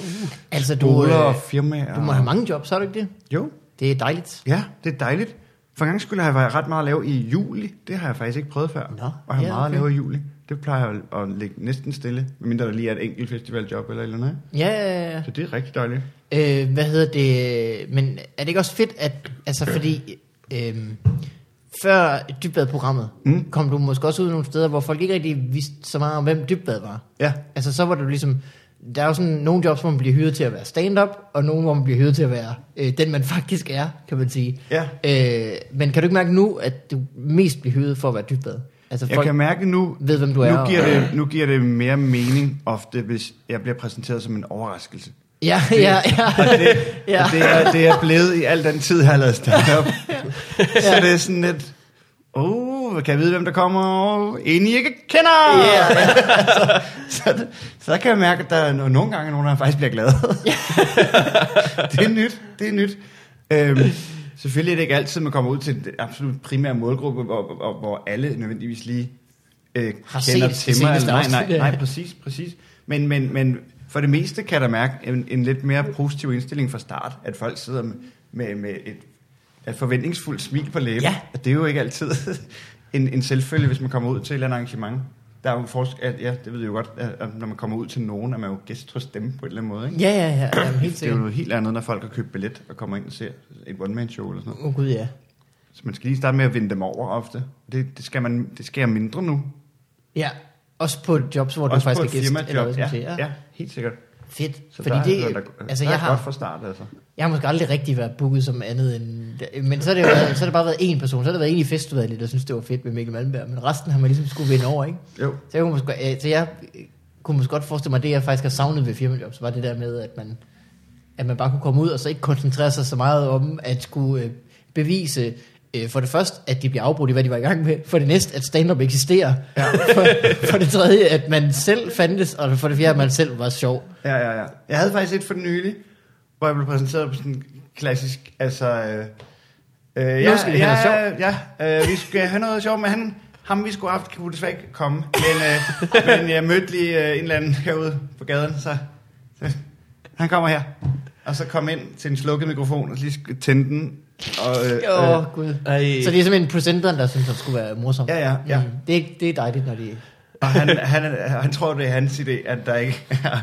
Altså, du, øh, og firmaer. du må have mange jobs, har du ikke det? Jo, Det er dejligt. ja, det er dejligt. For en gang skulle jeg have ret meget at lave i juli. Det har jeg faktisk ikke prøvet før. Nå, og have ja, meget okay. at lave i juli. Det plejer at, at ligge næsten stille. Medmindre der lige er et enkelt festivaljob eller eller andet. Ja, ja, ja. Så det er rigtig dejligt. Øh, hvad hedder det? Men er det ikke også fedt, at... Altså, fordi... Øh, før Dybbad-programmet, Mm. kom du måske også ud nogle steder, hvor folk ikke rigtig vidste så meget om, hvem Dybbad var. Ja, Altså, så var det ligesom... Der er jo sådan nogle jobs, hvor man bliver hyret til at være stand-up, og nogle, hvor man bliver hyret til at være øh, den, man faktisk er, kan man sige. ja. Øh, men kan du ikke mærke nu, at du mest bliver hyret for at være Dybbad? Altså, Jeg kan mærke nu, ved, hvem du er. nu giver, og, det, nu giver det mere mening ofte, hvis jeg bliver præsenteret som en overraskelse. Ja, ja, ja. Det, *laughs* Ja. og det, er, det er blevet i al den tid, jeg har lavet stand-up. *laughs* Så det er sådan lidt, oh, kan jeg vide, hvem der kommer ind, I ikke kender? Ja, ja. *laughs* så, så, så kan jeg mærke, at der er no- nogle gange nogen, der faktisk bliver glade. det er nyt, det er nyt. Øhm, selvfølgelig er det ikke altid, man kommer ud til den absolut primære målgruppe, hvor, hvor, hvor alle nødvendigvis lige øh, Har kender set til mig. Nej, nej, nej, præcis, præcis. Men, men, men for det meste kan der mærke en, en lidt mere positiv indstilling fra start, at folk sidder med, med, med et, et forventningsfuldt smil på læben. Ja. At det er jo ikke altid *laughs* en, en selvfølge, hvis man kommer ud til et eller andet arrangement. Der er jo forskel, at, ja, det ved jeg jo godt, at, når man kommer ud til nogen, er man jo gæst hos dem på en eller anden måde. Ikke? Ja, ja, ja. Jamen, helt det er jo noget helt andet, når folk har købt billet og kommer ind og ser et one-man-show eller sådan noget. Åh oh, gud, ja. Så man skal lige starte med at vinde dem over ofte. Det, det, skal, man, det jeg mindre nu. Ja, også på jobs, hvor du Også faktisk på er gæst. Eller hvad Ja, ja, helt sikkert. Fedt. Så Fordi der, det, er, der, altså der jeg er godt har, fra start, altså. jeg har måske aldrig rigtig været booket som andet end... Men så har det, jo været, så har det bare været én person. Så har det været en i festivalet, der synes, det var fedt med Mikkel Malmberg. Men resten har man ligesom skulle vinde over, ikke? Jo. Så jeg kunne måske, øh, så jeg kunne måske godt forestille mig, at det jeg faktisk har savnet ved firmajobs, var det der med, at man at man bare kunne komme ud og så ikke koncentrere sig så meget om at skulle øh, bevise øh, for det første, at de bliver afbrudt i, hvad de var i gang med. For det næste, at stand-up eksisterer. Ja. For, for det tredje, at man selv fandtes. Og for det fjerde, at man selv var sjov. Ja, ja, ja. Jeg havde faktisk et for nylig, hvor jeg blev præsenteret på sådan en klassisk, altså... Øh, øh, ja, skal vi have ja, noget Ja, øh, vi skal have noget sjovt, men han, ham vi skulle have haft, kunne desværre ikke komme. Men, øh, men jeg mødte lige øh, en eller anden herude på gaden, så, så han kommer her. Og så kom ind til en slukket mikrofon, og lige tænde den. Og, øh, Åh, øh, oh, gud. Ej. Så det er simpelthen presenteren, der synes, det skulle være morsomt. Ja, ja, ja. Mm. Det, er, det er dejligt, når de... Og han, han, han tror, det er hans idé, at der ikke er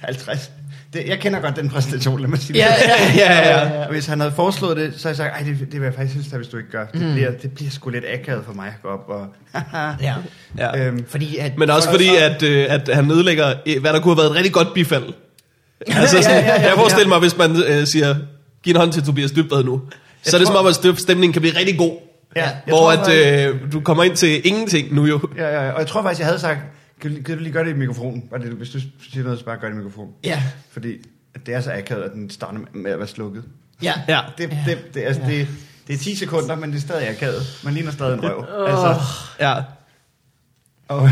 50. Det, jeg kender godt den præsentation, lad mig sige Ja, det. *laughs* ja, ja, ja, ja. Og hvis han havde foreslået det, så havde jeg sagt, ej, det, det vil jeg faktisk synes, hvis du ikke gør. Det, Mm. bliver, det bliver sgu lidt akavet for mig at gå op og... *laughs* ja. Ja. øhm, Fordi at... Men også fordi, at, øh, at han nedlægger, øh, hvad der kunne have været et rigtig godt bifald. *laughs* Altså, sådan, Ja, ja, ja, jeg forestiller ja. mig, hvis man øh, siger, giv en hånd til Tobias Dybvad nu, så er det tror- som om, at støb- stemningen kan blive rigtig god. ja, jeg Hvor tror at, faktisk- øh, du kommer ind til ingenting nu jo. ja, ja, ja, og jeg tror faktisk, jeg havde sagt, kan du, kan du lige gøre det i mikrofonen? Bare det, hvis du siger noget, så bare gør det i mikrofonen. Ja. Fordi at det er så akavet, at den starter med at være slukket. Ja. Ja. Det, Ja. det, det, altså, det, det er 10 sekunder, men det er stadig akavet. Man ligner stadig en røv. Åh. Altså, Ja. og,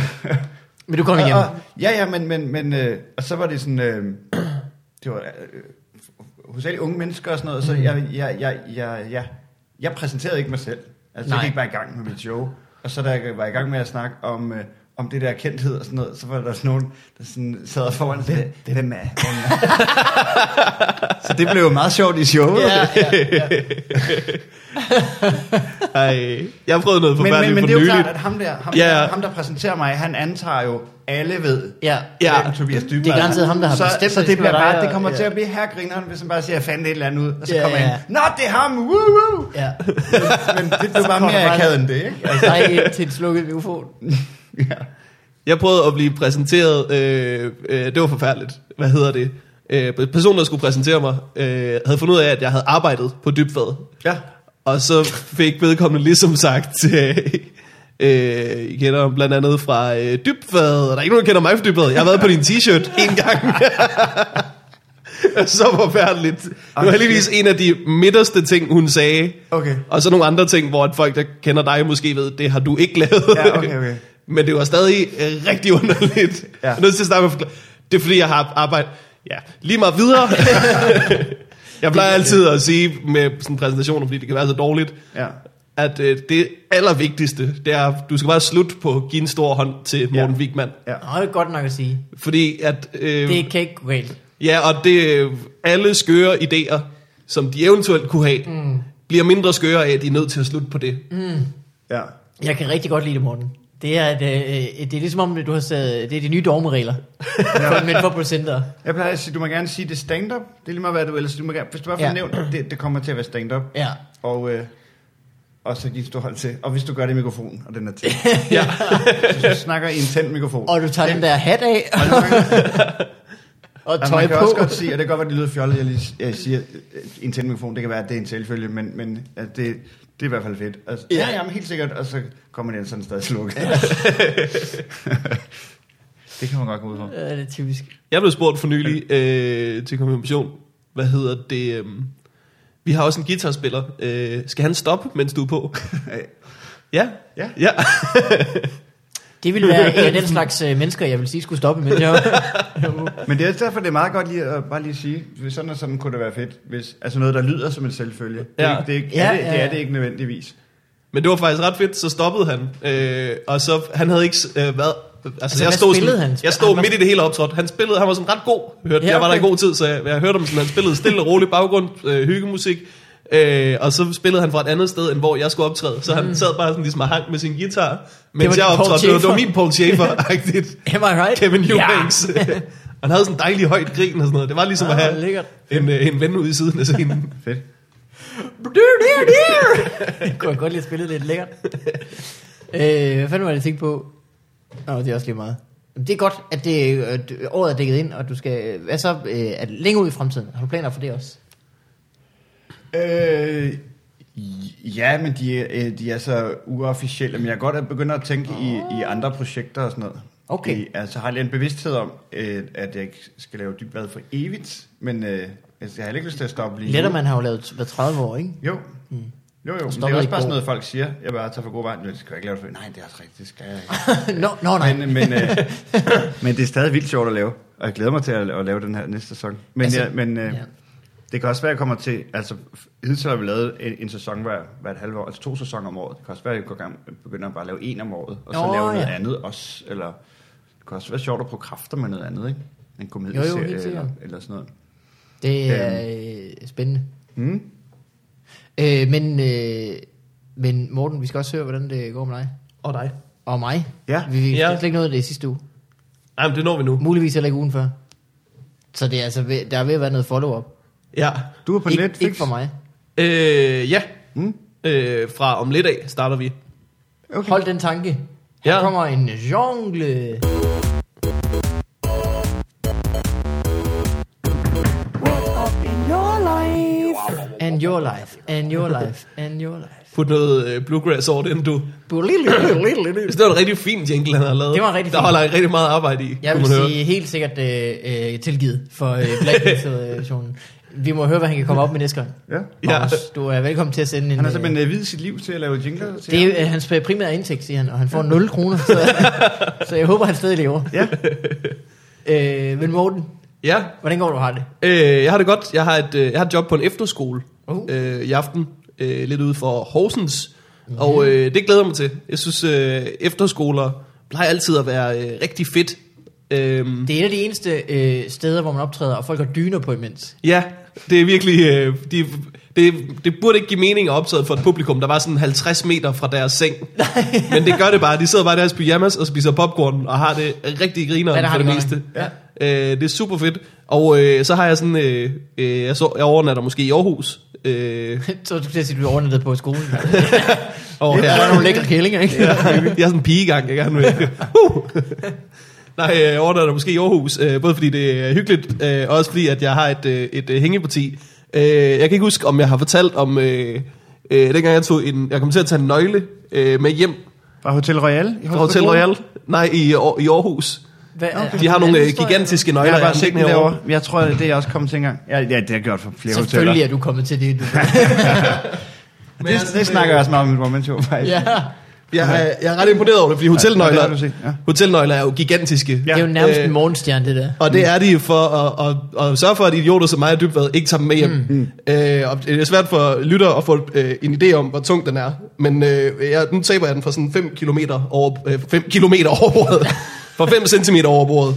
Men du kom igen. Og, og, ja, ja, men, men, men øh, og så var det sådan, øh, *clears throat* det var øh, hovedsageligt unge mennesker og sådan noget, så Mm. jeg, jeg, jeg, jeg, jeg, jeg præsenterede ikke mig selv. Altså, Nej. jeg gik bare i gang med mit show. Og så da jeg var i gang med at snakke om, øh, om det der kendthed og sådan noget, så var der sådan nogen, der sådan sad foran og sagde, det er den er. Er. så det blev jo meget sjovt i showet. Ja, ja, ja. *laughs* Ej, jeg har prøvet noget Men, forfærdeligt men, men for det er jo klart, at ham der, ham, Ja, ja. ja. der, ham der præsenterer mig, han antager jo, alle ved, ja. Ja. hvem Tobias Dybvad Det er garanteret ham, der har så, bestemt, Så det, bliver bare, dig, det kommer og- til ja. at blive her grineren, hvis han bare siger, jeg fandt et eller andet ud, og så Ja, kommer ja. han, Nå, det er ham, woo, woo. ja. Men det blev bare mere akavet end det, ikke? Altså, er ikke til en slukket mikrofon. *laughs* Ja. Jeg prøvede at blive præsenteret, øh, øh, det var forfærdeligt. Hvad hedder det? Øh, personen, der skulle præsentere mig, øh, havde fundet ud af, at jeg havde arbejdet på dybfad. ja. Og så fik vedkommende ligesom sagt, *laughs* øh, øh, I kender blandt andet fra øh, dybfad, og der er ikke nogen, der kender mig fra dybfad. Jeg har været på din t-shirt *laughs* en gang. så forfærdeligt. Det var Ej, heldigvis en af de midterste ting, hun sagde. Okay. Og så nogle andre ting, hvor at folk, der kender dig, måske ved, det har du ikke lavet. Ja, okay, okay. Men det var stadig øh, rigtig underligt. Ja. Jeg er nødt til at starte med at forklare. Det er fordi, jeg har arbejdet... Ja, lige meget videre. *laughs* jeg plejer altid at sige med sådan præsentationer, fordi det kan være så dårligt, Ja. at øh, det allervigtigste, det er, du skal bare slutte på at give en stor hånd til Morten Ja. Wigman. Ja. Nå, det er godt nok at sige. Fordi at... Øh, Det kan ikke gå galt. Ja, og det øh, alle skøre idéer, som de eventuelt kunne have, mm. bliver mindre skøre af, at de er nødt til at slutte på det. Mm. Ja. Jeg kan rigtig godt lide det, Morten. Det er, et, øh, det er ligesom om, du har sat, det er de nye dogmeregler. for, men for procenter. Jeg plejer at sige, du må gerne sige, det er stand-up. Det er lige meget, hvad du ellers. Du må gerne, hvis du bare får Ja. ja. nævnt, det, det kommer til at være stand-up. Ja. Og, øh, og så giv stor hånd til. Og hvis du gør det i mikrofonen, og den er til. *laughs* Ja. så du snakker i en tændt mikrofon. Og du tager den der hat af, Og *laughs* Ja, tøj man kan på. også godt sige, og det kan godt være, det lyder fjollet, jeg lige jeg siger, øh, en tændmikrofon, det kan være, at det er en selvfølge, men, men at det, det er i hvert fald fedt. Altså, Ja. ja, ja, men helt sikkert, og så kommer den sådan stadig slukket. Ja. *laughs* det kan man godt gå ud fra. Ja, det er typisk. Jeg blev spurgt for nylig øh, til konfirmation, hvad hedder det... Øh, vi har også en guitarspiller. Øh, skal han stoppe, mens du er på? *laughs* ja. Ja. ja. *laughs* Det ville være *laughs* en af den slags øh, mennesker, jeg vil sige, skulle stoppe med. *laughs* Jeg, Men det er derfor, det er meget godt lige at bare lige sige, hvis sådan og sådan kunne det være fedt, hvis, altså noget, der lyder som en selvfølge. Det, Ja. er, ikke- det, er, ikke- Ja, det, ja, det er det ikke nødvendigvis. Men det var faktisk ret fedt, så stoppede han. Øh, og så, han havde ikke øh, været... Altså, Altså, jeg stod, spillede sådan, han? jeg stod Han var- midt i det hele optrådt. Han spillede, han var sådan ret god. Hørte, Ja, Jeg var der i okay. god tid, så jeg, jeg hørte ham sådan, han spillede stille og rolig baggrund, øh, hyggemusik. Øh, og så spillede han fra et andet sted, end hvor jeg skulle optræde. Så han sad bare sådan ligesom og hang med sin guitar, mens jeg optrådte. Det var, det var min Paul Schaefer-agtigt. *laughs* am I right? Kevin Ja. Eubanks. *laughs* han havde sådan en dejlig højt grin og sådan noget. Det var ligesom Ah, at have lækkert. en, øh, en ven ude i siden af scenen. *laughs* Fedt. Dyr, dyr, dyr. Det kunne jeg godt lide at spille lidt lækkert. øh, hvad fanden var det, jeg tænkte på? Nå, det er også lige meget. Det er godt, at det, at året er dækket ind, og du skal... Hvad så? Øh, det længere ud i fremtiden? Har du planer for det også? Øh, ja, men de, er, øh, de er så uofficielle, men jeg er godt at begynde at tænke i, i andre projekter og sådan noget. Okay. I, altså har jeg en bevidsthed om, øh, at jeg ikke skal lave dybvad for evigt, men, øh, Jeg har ikke lyst til at stoppe lige Letterman har jo lavet været 30 år, ikke? Jo. Jo, jo, men det er også bare sådan noget, folk siger. Jeg bare tager for god vej. Det skal jeg ikke lave det for. Nej, det er også rigtigt. Det skal jeg ikke. *laughs* Nå, nå nej. Men, men, øh, *laughs* men det er stadig vildt sjovt at lave. Og jeg glæder mig til at, at lave den her næste sæson. Men, Altså, altså, ja, men øh, ja. Det kan også være, at jeg kommer til... Altså, hidtil har vi lavet en, en sæson hver, hver et halvt år. Altså to sæsoner om året. Det kan også være, at jeg går gang, begynder at bare lave en om året. Og så Nå, lave noget ja. andet også. Eller det kan også være sjovt at prøve kræfter med noget andet, ikke? En komedieserie jo, helt eller, eller sådan noget. Det er øh, spændende. Mm. Øh, men, øh, men Morten, vi skal også høre, hvordan det går med dig. Og dig. Og mig. Ja. Vi fik Ja. slet ikke noget af det sidste uge. Ej, men det når vi nu. Muligvis heller ikke ugen før. Så det er altså ved, der er ved at være noget follow-up. Ja. Du er på Ikke, Netflix. ikke for mig. Øh, ja. Mm. Øh, fra om lidt af starter vi. Okay. Hold den tanke. Her Ja. kommer en jungle. And your life, and your life, and your life. Put noget øh, bluegrass over den, du. Jeg Det var en rigtig fin jingle, han har lavet. Det var rigtig Der holder rigtig meget arbejde i. vil kunne man høre. sige helt sikkert øh, øh, tilgivet for øh, Blacklist-versionen. *laughs* Vi må høre, hvad han kan komme op med næste gang. Ja. Ja. Magnus, Du er velkommen til at sende en... Han har øh, simpelthen øh, videt sit liv til at lave jingler til Det er øh, hans primære indtægt, siger han, og han får 0 kroner. Så, *laughs* så jeg håber, han stadig lever. Ja. *laughs* Øh, men Morten, Ja, hvordan går du har det? øh, jeg har det godt. Jeg har et, øh, jeg har et job på en efterskole Uh. øh, i aften, øh, lidt ude for Horsens. Og øh, det glæder jeg mig til. Jeg synes, øh, efterskoler plejer altid at være øh, rigtig fedt. Øhm, Det er et af de eneste øh, steder, hvor man optræder, og folk har dyner på imens. Ja, det er virkelig... Øh, de, det, det burde ikke give mening at optræde for et publikum, der var sådan 50 meter fra deres seng. Men det gør det bare. De sidder bare i deres pyjamas og spiser popcorn og har det rigtig Ja, det har for det meste. Ja. Øh, det er super fedt. Og øh, så har jeg sådan... Øh, øh, jeg, så, jeg overnatter måske i Aarhus. Øh, *laughs* så du skal sige, at du er overnattet på skolen. og Der her, er nogle lækre kællinger, ikke? Ja, jeg har sådan en pigegang, jeg gerne vil. Uh. Nej, jeg overnatter måske i Aarhus, øh, både fordi det er hyggeligt, øh, og også fordi, at jeg har et, øh, et øh, hængeparti. Øh, jeg kan ikke huske, om jeg har fortalt om, øh, øh, dengang jeg tog en, jeg kom til at tage en nøgle øh, med hjem Fra Hotel Royal i fra Hotel Royal. Nej, i, i Aarhus. Hvad, Okay. De har nogle øh, gigantiske nøgler. Jeg har jeg bare set den derovre. Jeg tror, det er jeg også kommet til engang. Ja, ja det har jeg gjort for flere hoteller. Selvfølgelig er du kommet til det. Du. *laughs* Men jeg Det, er det snakker jeg også meget om i mit one show, faktisk. ja. Jeg er, jeg er ret imponeret over det, fordi hotelnøgler, det du set, ja. hotelnøgler er jo gigantiske. Det er jo nærmest Øh, en morgenstjerne, det der. Og det er de for at, at, at sørge for, at idioter som mig og Dybvad ikke tager dem med hjem. Mm. Øh, og det er svært for lytter at få øh, en idé om, hvor tung den er. Men øh, jeg, nu taber jeg den for sådan 5 km over, øh, 5 kilometer over bordet. *laughs* for 5 cm over bordet.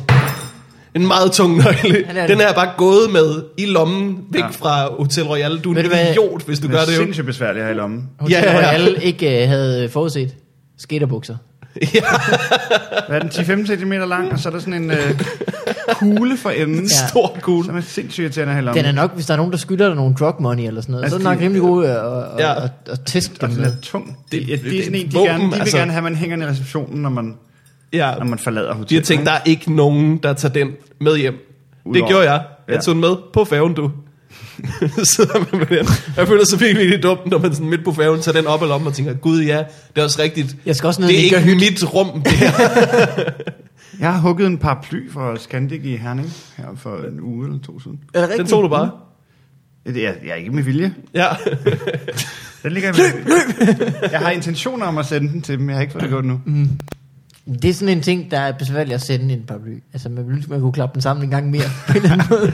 En meget tung nøgle. Han er Den det. er jeg bare gået med i lommen væk Ja. fra Hotel Royal. Du er en idiot, hvis du Det gør er det jo. sindssygt besværligt at have i lommen. Hotel Ja, ja, ja. Royal ikke øh, havde forudset. Skaterbukser. ja. *laughs* Hvad er den? 10-15 cm lang, og så er der sådan en øh, kugle for enden. Ja. Stor kugle. Som er sindssygt irriterende at lommen. Den er nok, hvis der er nogen, der skylder dig nogle drug money eller sådan noget, så er Altså, den nok de- rimelig god at, at, Ja. at, at teste Og dem den er tung. Det- Det, ja, det- det, er sådan en, de, våben, gerne, de vil altså. gerne have, at man hænger den i receptionen, når man, ja. når man forlader De hotellet. har tænkt, der er ikke nogen, der tager den med hjem. Det Udover- gjorde jeg. Jeg tog den med på færgen, du. *laughs* Sidder man med den. Jeg føler så virkelig virkelig dumt, når man sådan midt på færgen tager den op og lommen og tænker, gud ja, det er også rigtigt. Jeg skal også ned Det er ikke mit rum, det her. *laughs* Jeg har hugget en paraply fra Scandic i Herning her for en uge eller to siden. Er det Den rigtigt? tog du bare. Det er, jeg er ikke med vilje. Ja. *laughs* Den ligger i løb, Jeg har intentioner om at sende den til dem, jeg har ikke fået det gjort nu. Det er sådan en ting, der er besværligt at sende en paraply. Altså, man man kunne klappe den sammen en gang mere. På en eller anden måde.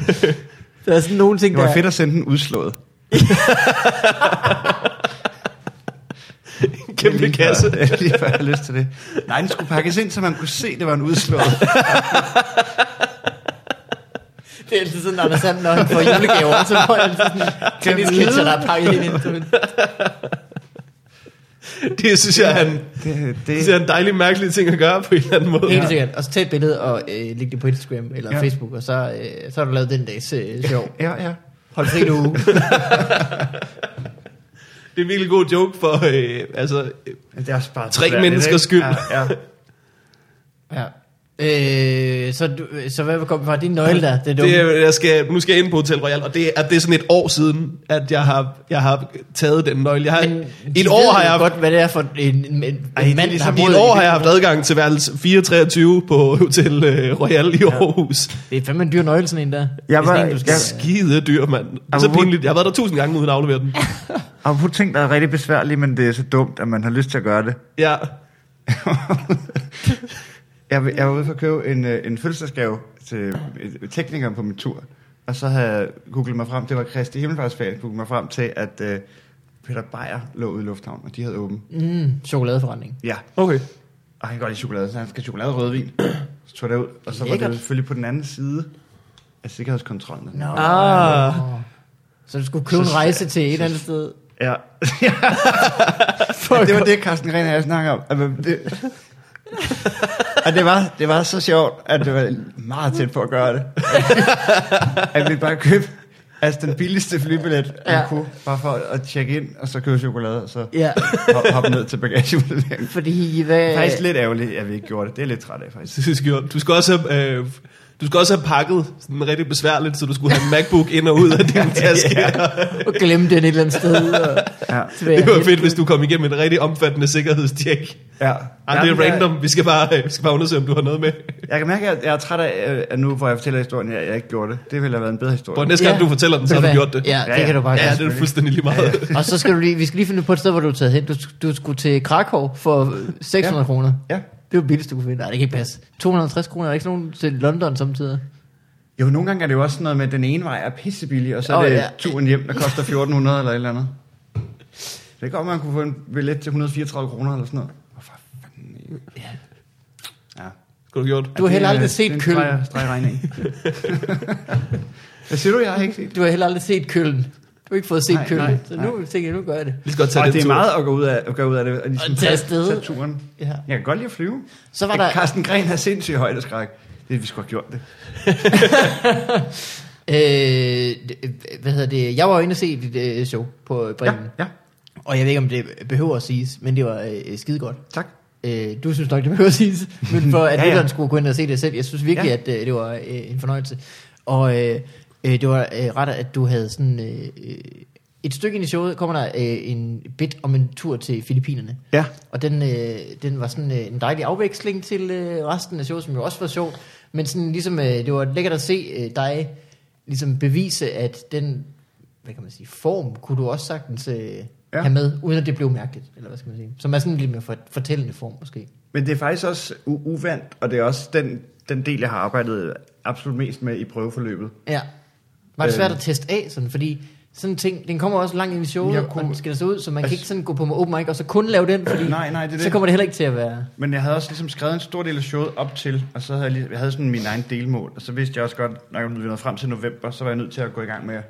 Der er sådan nogle ting, Det var der... fedt at sende den udslået. *laughs* Kæmpe Lige før- kasse. *laughs* Lige før jeg har lyst til det. Nej, den skulle pakkes ind, så man kunne se, det var en udslået. *laughs* Det er altid sådan, Anders Sand, når han får julegaver, så får altid sådan en tennisketcher, der er pakket ind i en *laughs* Det synes jeg er en, Det, det det, er en dejlig mærkelig ting at gøre på en eller anden måde. Helt sikkert. Og så tag et billede og øh, læg det på Instagram eller Ja. Facebook, og så, øh, så har du lavet den dags øh, sjov. ja, ja. Hold fri en uge. *laughs* Det er en virkelig god joke for, øh, altså, øh, det er også bare Tre menneskers skyld. Ja, ja. Ja. Øh, så, du, så hvad kom fra din nøgle der? Det er dumt. Det, jeg skal, nu skal jeg ind på Hotel Royal, og det er, det er sådan et år siden, at jeg har, jeg har taget den nøgle. Jeg har, Men et år har jeg haft, godt, hvad det er for en, en, en Ej, det er mand, der ligesom har i boet et år har jeg haft adgang til værelse 423 på Hotel øh, Royal i Aarhus. Det er fandme en dyr nøgle, sådan en der. Jeg Det er var- sådan en, du skal- jeg- Skide dyr, mand. Det er så Apropos- pinligt. Jeg har været der tusind gange uden at aflevere den. *laughs* Og på ting, der er rigtig besværlige, men det er så dumt, at man har lyst til at gøre det. Ja. *laughs* Jeg, var- jeg var ude for at købe en, øh, en fødselsdagsgave til teknikeren på min tur. Og så havde jeg googlet mig frem, det var Kristi Himmelfartsferie, googlet mig frem til, at øh, Peter Beyer lå ude i Lufthavn, og de havde åbent. Mm, chokoladeforretning. Ja, Okay. og han kan godt lide chokolade, så han skal chokolade og rødvin. Så tog jeg derud, og så var Lækkert. det selvfølgelig på den anden side af sikkerhedskontrollen. Nå. Ah. Så du skulle købe Så- en rejse til et så- eller andet sted. Ja. *laughs* *laughs* ja, det var det, Carsten Gren og jeg snakkede om. Altså, det, og det var, det var så sjovt, at det var meget tæt på at gøre det. at vi bare købte altså den billigste flybillet, man Ja. kunne, bare for at tjekke ind, og så købe chokolade, og så Ja, hoppe hop ned til bagageudleveringen. fordi hvad... Det er faktisk lidt ærgerligt, at vi ikke gjorde det. Det er lidt træt af, faktisk. Du skal også have, øh, du skal også have pakket sådan rigtig besværligt, så du skulle have en MacBook ind og ud af din *laughs* taske. Og glemme den et eller andet sted. Og Ja. Det var fedt, hvis du kom igennem et rigtig omfattende sikkerhedstjek. Ja. Ej, det er random. Vi skal bare, øh, vi skal bare undersøge, om du har noget med. Jeg kan mærke, at jeg er træt af, øh, at nu, hvor jeg fortæller historien, at jeg ikke gjorde det. Det ville have været en bedre historie. Hvor næste gang, Ja. du fortæller den, så har du gjort det. Ja, det Ja, kan du bare Ja, det er fuldstændig lige meget. Og så skal du lige, vi skal lige finde på et sted, hvor du er taget hen. Du, du skulle til Krakow for 600 Ja. kroner. Ja. Det er jo billigst, du kunne finde. Nej, det kan ikke passe. 250 kroner, er der ikke sådan nogen til London samtidig? Jo, nogle gange er det jo også sådan noget med, at den ene vej er pissebillig, og så er Åh, det ja. turen hjem, der koster 1400 eller et eller andet. Det kan godt, man kunne få en billet til 134 kroner eller sådan noget. Ja. Ja. Skulle du gjort? Du har Det heller er- aldrig set Køln. streg- stregregning. *laughs* Hvad siger du, jeg har ikke set? Du har heller aldrig set Køln. Du har ikke fået set Nej, Køln. nej, Så nej. nu tænker jeg, nu gør jeg det. Lige godt tage Og det er tur. meget at gå ud af, at gå ud af det. Og ligesom Og tage afsted. tage turen. Ja. Jeg kan godt lide at flyve. Så var der... Carsten Gren har sindssygt højdeskræk. Det vi skulle have gjort det. *laughs* Øh, hvad hedder det? Jeg var jo inde og se dit øh, show på Ja, Bremen. ja. Og jeg ved ikke, om det behøver at siges, men det var øh, skide godt. Tak. Øh, du synes nok, det behøver at siges, men for at Ja, ja, skulle gå ind og se det selv, jeg synes virkelig, Ja. ja. at øh, det var øh, en fornøjelse. Og øh, øh, det var øh, ret, at du havde sådan... Øh, øh, et stykke ind i showet kommer der øh, en bit om en tur til Filippinerne. Ja. Og den, øh, den var sådan øh, en dejlig afveksling til øh, resten af showet, som jo også var sjovt. Men sådan ligesom, øh, det var lækkert at se øh, dig ligesom bevise, at den, hvad kan man sige, form kunne du også sagtens øh, Ja. have med, uden at det blev mærkeligt, eller hvad skal man sige. Som er sådan lidt mere for, fortællende form, måske. Men det er faktisk også uvandt, og det er også den, den del, jeg har arbejdet absolut mest med i prøveforløbet. Ja. Var det svært at teste af, sådan, fordi sådan en ting, den kommer også langt ind i showet, Jeg kunne, og den skal så ud, så man Altså- kan ikke sådan gå på open mic, og så kun lave den, fordi Nej, nej, det så det. kommer det heller ikke til at være... Men jeg havde også ligesom skrevet en stor del af showet op til, og så havde jeg, lige, jeg havde sådan min egen delmål, og så vidste jeg også godt, når jeg nåede frem til november, så var jeg nødt til at gå i gang med at,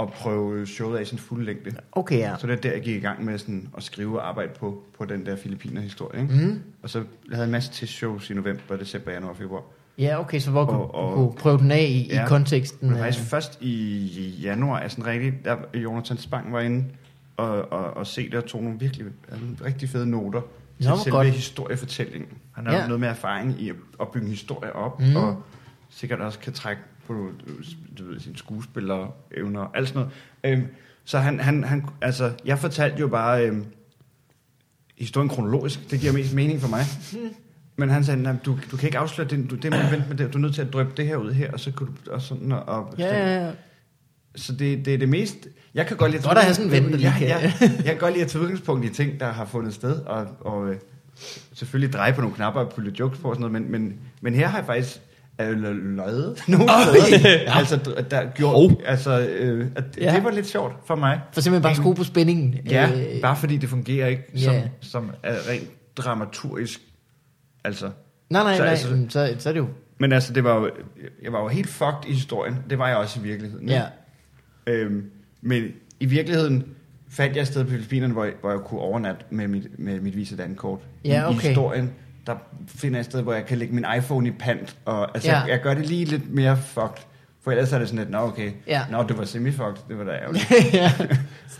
at prøve showet af i sin fulde længde. Okay, ja. Så det er der, jeg gik i gang med sådan at skrive og arbejde på, på den der Filippiner-historie. Ikke? Mm. Og så jeg havde jeg en masse testshows i november, december, januar og februar. Ja, okay, så hvor kunne Og- og- du kunne prøve den af i, Ja. i konteksten? Men faktisk først i januar er sådan rigtig, der Jonathan Spang var inde og, og, og se det og tog nogle virkelig rigtig fede noter til Nå, selve godt. historiefortællingen. Han har Ja. noget med erfaring i at, at bygge en historie op, mm. og sikkert også kan trække på du ved, sine skuespillerevner og alt sådan noget. Øhm, så han, han, han, altså, jeg fortalte jo bare øhm, historien kronologisk. Det giver mest mening for mig. Men han sagde, "Nej, du, du kan ikke afsløre det, du, det må vente med det. Du er nødt til at drøbe det her ud her, og så kan du og sådan og, og Ja, ja, ja. så det, det er det mest... Jeg kan godt lide... Godt at have sådan en ven, der lige ja, kan- ja, jeg kan godt lide at tage udgangspunkt i ting, der har fundet sted, og, og øh, selvfølgelig dreje på nogle knapper og putte jokes på og sådan noget, men, men, men her har jeg faktisk øh, løjet *laughs* steder. *laughs* ja. Altså, der gjort... Hov. Altså, øh, at det, Ja. det var lidt sjovt for mig. For simpelthen bare at skrue på spændingen. Ja, Øh, bare fordi det fungerer ikke ja. som, som er rent dramaturgisk. Altså, Nej, nej, Så nej, altså- så, så, er det jo... men altså, det var jo, jeg var jo helt fucked i historien. Det var jeg også i virkeligheden. ikke? Ja. Øhm, men i virkeligheden fandt jeg et sted på Filippinerne, hvor jeg, hvor jeg kunne overnatte med mit, med mit Visa Dankort. Ja, I, I okay. historien, der finder jeg et sted, hvor jeg kan lægge min iPhone i pant. Og, altså, Ja. jeg, jeg gør det lige lidt mere fucked. For ellers er det sådan lidt, nå okay, Ja. nå det var semi-fucked, det var da *laughs* ærgerligt.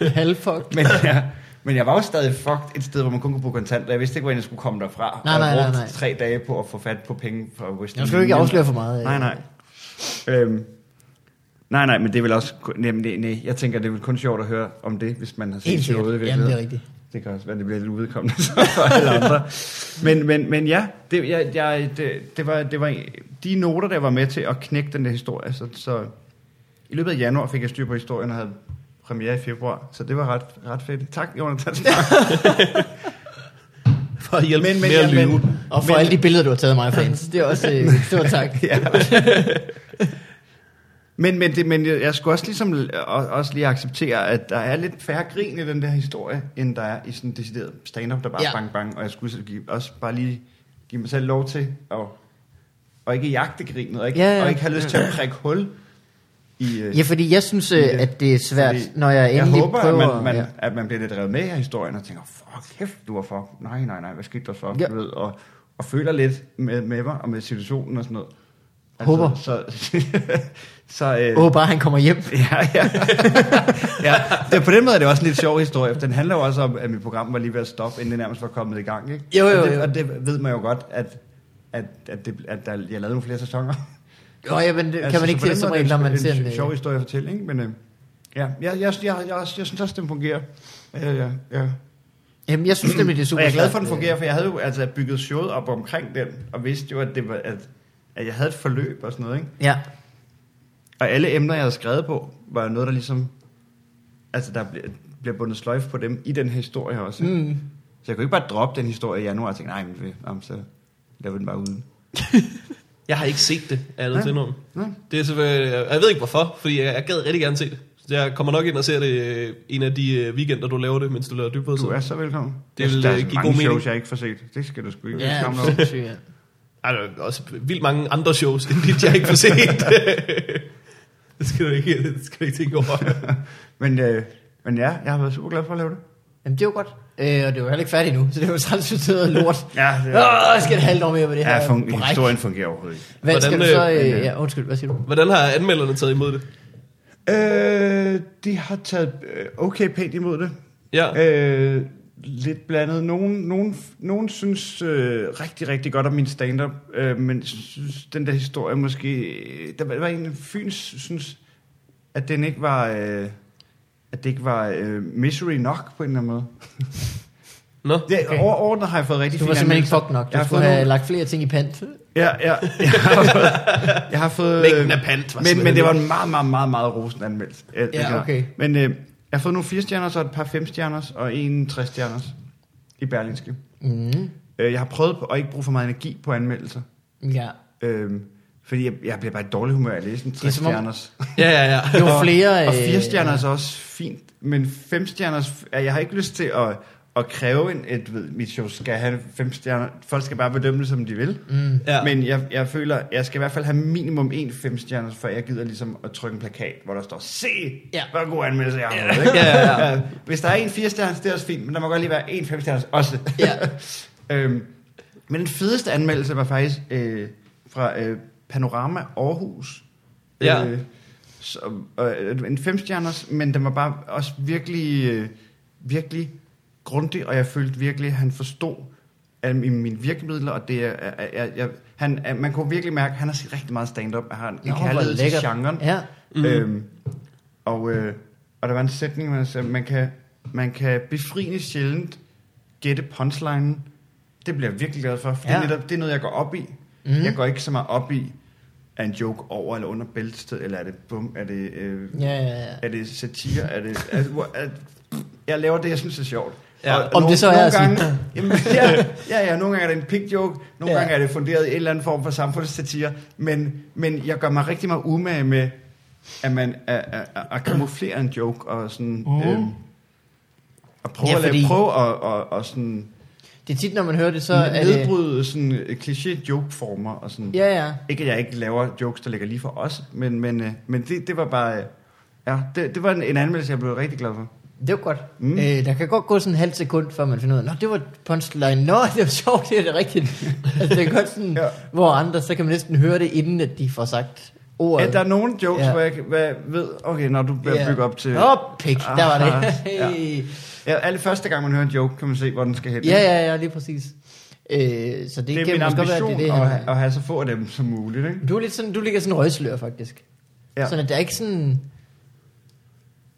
ja, halvfucked. men, ja, Men jeg var jo stadig fucked et sted, hvor man kun kunne bruge kontanter. Jeg vidste ikke, hvordan jeg skulle komme derfra. Nej, og nej, jeg nej, brugte nej. tre dage på at få fat på penge fra Western Jeg skal jo ikke afsløre for meget. Nej, nej. Øhm, nej, nej, men det er vel også... Nej, nej, nej, jeg tænker, det er vel kun sjovt at høre om det, hvis man har set Helt sikkert. showet. i Jamen, det er virkeligheden. rigtigt. Det kan også være, det bliver lidt udkommende *laughs* for alle andre. Men, men, men ja, det, jeg, jeg, det, det, var, det var de noter, der var med til at knække den der historie. Så, så i løbet af januar fik jeg styr på historien og havde premiere i februar. Så det var ret, ret fedt. Tak, Jonathan. *laughs* For at hjælpe Men- men- med at ja, lyve. men- Og for Men- alle de billeder, du har taget af mig, fans. *laughs* Det er også øh, stor tak. ja. Men, men, det, men jeg skulle også ligesom og- også lige acceptere, at der er lidt færre grin i den der historie, end der er i sådan en decideret stand-up, der bare Ja. bang bang. Og jeg skulle også bare lige give mig selv lov til at og ikke jagte grinet, og ikke, Ja, ja. og ikke have lyst til at prikke hul i... øh, Ja, fordi jeg synes, øh, det. at det er svært, når jeg jeg endelig håber, prøver... at, man, man, ja. at man bliver lidt revet med i historien og tænker, fuck, kæft, du var for. Nej, nej, nej, hvad skete der så? Ja. Du ved, og, og føler lidt med, med mig og med situationen og sådan noget. Håber. Så, *laughs* så, øh, Åh, bare han kommer hjem. *laughs* Ja, ja. ja. Det, på den måde er det også en lidt sjov historie, for den handler jo også om, at mit program var lige ved at stoppe, inden det nærmest var kommet i gang. Ikke? Jo, jo, Og, det, jo. og det ved man jo godt, at, at, at, det, at der, jeg lavede nogle flere sæsoner. Nå, ja, men det kan man ikke se som regel, når man en, ser en... en sjov øh, historie at fortælle, ikke? Men øh, ja, jeg, jeg, jeg, jeg, jeg, jeg synes også, den fungerer. Ja, ja, ja. Jamen, jeg synes det er super Og jeg er glad for, at den øh, fungerer, for jeg havde jo altså bygget showet op omkring den, og vidste jo, at, det var, at, at jeg havde et forløb og sådan noget, ikke? Ja, Og alle emner, jeg havde skrevet på, var noget, der ligesom... Altså, der bliver, bliver bundet sløjf på dem i den her historie også. Mm. Så jeg kunne ikke bare droppe den historie i januar og tænke, nej, men vi- om, så laver vi den bare uden. *laughs* Jeg har ikke set det, er nødt til. Nå. Det er selvfølgelig, jeg ved ikke hvorfor, fordi jeg, jeg gad rigtig gerne se det. Så jeg kommer nok ind og ser det øh, en af de øh, weekender, du laver det, mens du laver dybere Du er så velkommen. Det vil, der er øh, give mange god mening. shows, jeg ikke får set. Det skal du sgu ikke Ja, skamme dig Ej, der er også vildt mange andre shows, end dit, jeg ikke får set. *laughs* det skal du ikke, det skal du ikke tænke over. *laughs* Men, øh, men ja, jeg har været super glad for at lave det. Jamen, det er jo godt. Øh, og det er jo heller ikke færdigt nu, så det er jo noget lort. Ja, det Åh, jeg skal et halvt år mere med det her. ja fun- bræk. historien fungerer overhovedet ikke. Hvad skal Hvordan, du så... øh, Øh, øh, ja, undskyld, hvad siger du? Hvordan har anmelderne taget imod det? Øh, de har taget øh, okay pænt imod det. Ja, Øh, lidt blandet. Nogen, nogen, nogen synes øh, rigtig, rigtig godt om min stand-up, øh, men synes, den der historie måske... Der var, var en Fyns synes, at den ikke var... Øh, at det ikke var øh, misery nok på en eller anden måde. nå. *laughs* Det, Okay. okay. Overordnet har jeg fået rigtig Du var simpelthen ikke fucked nok. Jeg Du skulle have nogle- lagt flere ting i pant. Ja, ja. Jeg har fået... Jeg har fået Mængden af pant var men, men det var en meget, meget, meget, meget rosende anmeldelse. Ja, det okay. Men øh, jeg har fået nogle 4 stjerner, så et par 5 stjerner, og en 60 stjerner i Berlinske. Mm. Øh, jeg har prøvet på at ikke bruge for meget energi på anmeldelser. Ja. Øhm, fordi jeg, jeg bliver bare i dårlig humør af at læse en er 60 som om- stjerners. *laughs* Ja, ja, ja. Jo og, flere... Og øh, 4 stjerners er også fint, men 5 stjerners, jeg har ikke lyst til at, at kræve, en, et, ved, mit show skal have 5 stjerner. Folk skal bare bedømme det, som de vil. Mm. ja. Ja. Men jeg, jeg føler, jeg skal i hvert fald have minimum en 5 stjerner, før jeg gider ligesom at trykke en plakat, hvor der står, se, Ja. ja. hvor god anmeldelse jeg har. Ikke? Ja, ja, ja. *laughs* Hvis der er en 4 stjerner, det er også fint, men der må godt lige være en 5 stjerner også. Ja. *laughs* øhm, men den fedeste anmeldelse var faktisk øh, fra øh, Panorama Aarhus. Ja. Øh, så, øh, en femstjerners, men den var bare også virkelig, øh, virkelig grundig, og jeg følte virkelig, at han forstod af mine, virkemidler, og det er, er, er, er, han, er, man kunne virkelig mærke, at han har set rigtig meget stand-up, og har en Nå, kærlighed til genren. Ja. Mm. Øhm, og, øh, og der var en sætning, han sagde, man kan, man kan befriende sjældent gætte punchlinen. Det bliver jeg virkelig glad for, for ja. Det, er netop, det er noget, jeg går op i. Mm. Jeg går ikke så meget op i, er en joke over eller under bæltested, eller er det bum, er det, øh, Ja, ja, ja. er det satire, er det... Er, hvor- er, jeg laver det, jeg synes er sjovt. Ja, Og om nogle- det så er nogle at sige- gange, jamen, *laughs* ja, ja, ja, nogle gange er det en pig joke, nogle Ja. gange er det funderet i en eller anden form for samfundssatire, men, men jeg gør mig rigtig meget umage med, at man er, er, er, at kamuflere en joke, og sådan... Mhm. Øhm, og prøve, Ja, at, lave, prøve at, og, og sådan Det er tit, når man hører det, så er det... nedbryde sådan øh, kliché joke-former, og sådan... Ja, ja. Ikke at jeg ikke laver jokes, der ligger lige for os, men, men, øh, men det, det var bare... Ja, det, det var en, en anmeldelse, jeg blev rigtig glad for. Det var godt. Mm. Øh, der kan godt gå sådan en halv sekund, før man finder ud af, Nå, det var punchline. Nå, det var sjovt, det er det rigtigt. *laughs* altså, det er godt sådan, ja. Ja. hvor andre, så kan man næsten høre det, inden at de får sagt ordet. Ja, der er nogle jokes, Ja. ja. hvor jeg hvad, ved, okay, når du bliver Ja. bygget op til... Åh, pik, der var det. Aha, *laughs* Hey. Ja, alle første gang, man hører en joke, kan man se, hvor den skal hen. Ja, ja, ja, lige præcis. Øh, så det, Det er min godt være, ambition det det, at, have- at have så få af dem som muligt. Ikke? Du er lidt sådan, du ligger sådan en røgslør, faktisk. Ja. Ja. Sådan at det er ikke sådan...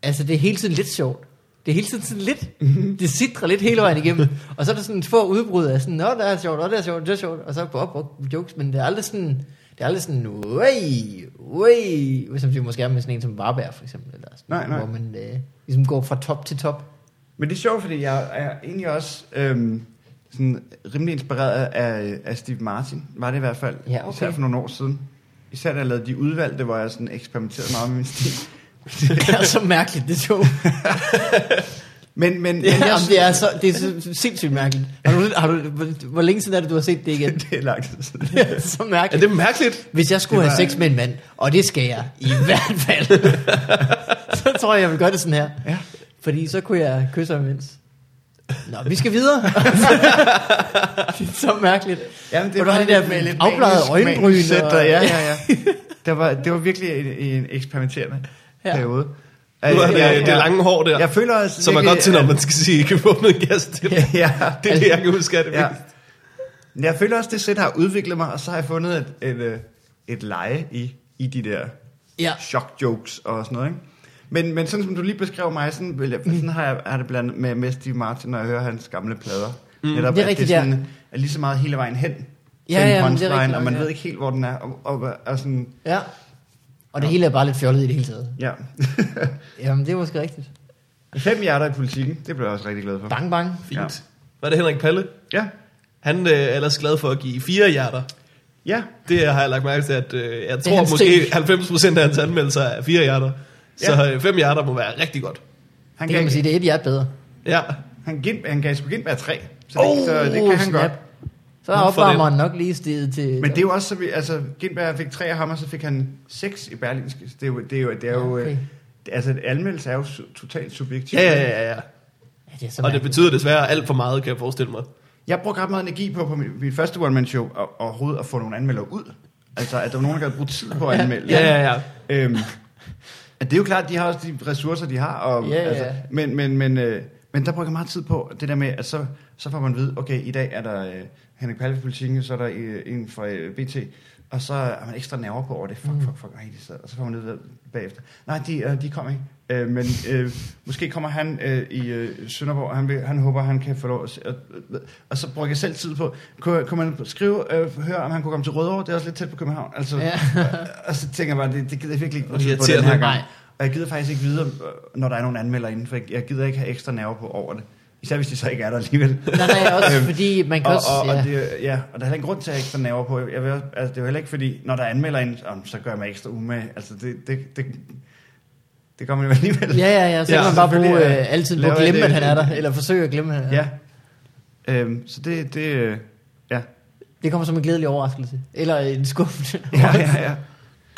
Altså, det er hele tiden lidt sjovt. Det er hele tiden sådan lidt... Det sidder lidt hele vejen igennem. Og så er der sådan få udbrud af sådan, Nå, det er sjovt, og det er sjovt, det er sjovt. Og så på op, op jokes, men det er aldrig sådan... Det er aldrig sådan, way, way, hvis man måske er med sådan en som Varberg, for eksempel. Eller sådan, Nej, nej. Hvor man øh, ligesom går fra top til top. Men det er sjovt, fordi jeg er egentlig også øhm, sådan rimelig inspireret af, af Steve Martin. Var det i hvert fald. Ja, okay. Især for nogle år siden. Især da jeg lavede de udvalgte, hvor jeg sådan eksperimenterede meget med min stil. Det er så mærkeligt, det tog. *laughs* Men, men, Det men er, jeg, jamen, det er, så, det er så sindssygt mærkeligt. Har du, har du, hvor, længe siden er det, du har set det igen? *laughs* det er lang tid siden. *laughs* Det er så Er mærkeligt. det mærkeligt? Hvis jeg skulle Det have var- sex med en mand, og det skal jeg i hvert fald, så tror jeg, jeg vil gøre det sådan her. Ja. Fordi så kunne jeg kysse ham imens. Nå, vi skal videre. det er så mærkeligt. Jamen, du har det der med afbladede øjenbryn. Og, Ja, ja, ja. Det var, det var virkelig en, en eksperimenterende Ja. periode. Nu er det, Ja, det ja. lange hår der, Jeg føler også... som er godt til, når at- man skal sige, ikke få med gas til. Ja, ja. *laughs* Det er det, jeg kan huske af det. Ja. Ja. Jeg føler også, det sæt har udviklet mig, og så har jeg fundet et, et, øh, et leje i, i de der ja. shock jokes og sådan noget. Ikke? Men, men sådan som du lige beskrev mig, sådan, vil jeg, sådan har jeg har det blandt med, med Steve Martin, når jeg hører hans gamle plader. Mm. Netop, Det er at rigtigt, det ja. sådan, er lige så meget hele vejen hen Ja, til en ja, det er punchline, rigtigt og man ja. ved ikke helt, hvor den er. Og, og, og sådan, ja. Og det hele er bare lidt fjollet i det hele taget. ja. *laughs* Jamen, det er måske rigtigt. Fem hjerter i politikken, det blev jeg også rigtig glad for. Bang, bang. Fint. Ja. Var det Henrik Palle? Ja, Han øh, er ellers glad for at give fire hjerter. ja. Det har jeg lagt mærke til, at øh, jeg tror måske ting. 90% af hans anmeldelser er fire hjerter. Så Ja. øh, fem hjerter må være rigtig godt. Han Det kan man sige, det er et hjert bedre. Ja. Han, han gav sgu Gindberg tre, så, Oh, det, så det kan han snap. godt. Så er opvarmeren nok lige steget til... Men det er jo også, så vi, altså, Gindberg fik tre af ham, og så fik han seks i Berlinske. Det er jo, det er jo, det er jo Ja, okay. øh, det, altså, anmeldelse er jo su- totalt subjektivt. Ja, ja, ja, ja. Ja, det er så Og det betyder desværre alt for meget, kan jeg forestille mig. Jeg brugte ret meget energi på, på mit, mit første one-man-show, og overhovedet at få nogle anmeldere ud. Altså, at der var nogen, der havde brugt tid på at anmelde. Ja, ja, ja. Øhm, at det er jo klart, at de har også de ressourcer, de har. Og, Ja, ja. Altså, men, men, men, øh, men der bruger jeg meget tid på det der med, at så, så får man at vide, okay, i dag er der øh, Henrik Palle for politikken, så er der øh, en fra øh, BT, og så er man ekstra nerver på over det. Fuck, fuck, fuck, ej, de sad. Og så får man ned bagefter. Nej, de, øh, de kom ikke. Øh, men øh, måske kommer han øh, i øh, Sønderborg, og han, vil, han håber, han kan få lov at se, og, og, og så bruger jeg selv tid på, kunne, kunne man skrive, øh, høre, om han kunne komme til Rødovre, det er også lidt tæt på København. Altså, Ja. *laughs* og så tænker jeg bare, det, det gider jeg virkelig ikke Og på den her gang. Nej. Og jeg gider faktisk ikke vide, øh, når der er nogle anmeldere inden, for jeg, jeg gider ikke have ekstra nerver på over det. Især hvis de så ikke er der alligevel. Nej, nej, også *laughs* Øhm, fordi man kan Og, også... og, ja. og, det, ja, og der er heller ingen grund til at have ekstra nerver på. Jeg vil, også- altså, det er jo heller ikke fordi, når der er anmelder ind, om, så gør jeg mig ekstra umage. Altså, det, det, det, det man jo alligevel. Ja, ja, ja, så Ja, kan man bare bruge øh, altid på at glemme, et, at han er øh, der, eller forsøge at glemme, at han er der. ja. Øhm, så det, det, øh, ja. Det kommer som en glædelig overraskelse. Eller en skuffende *laughs* Ja, ja, ja.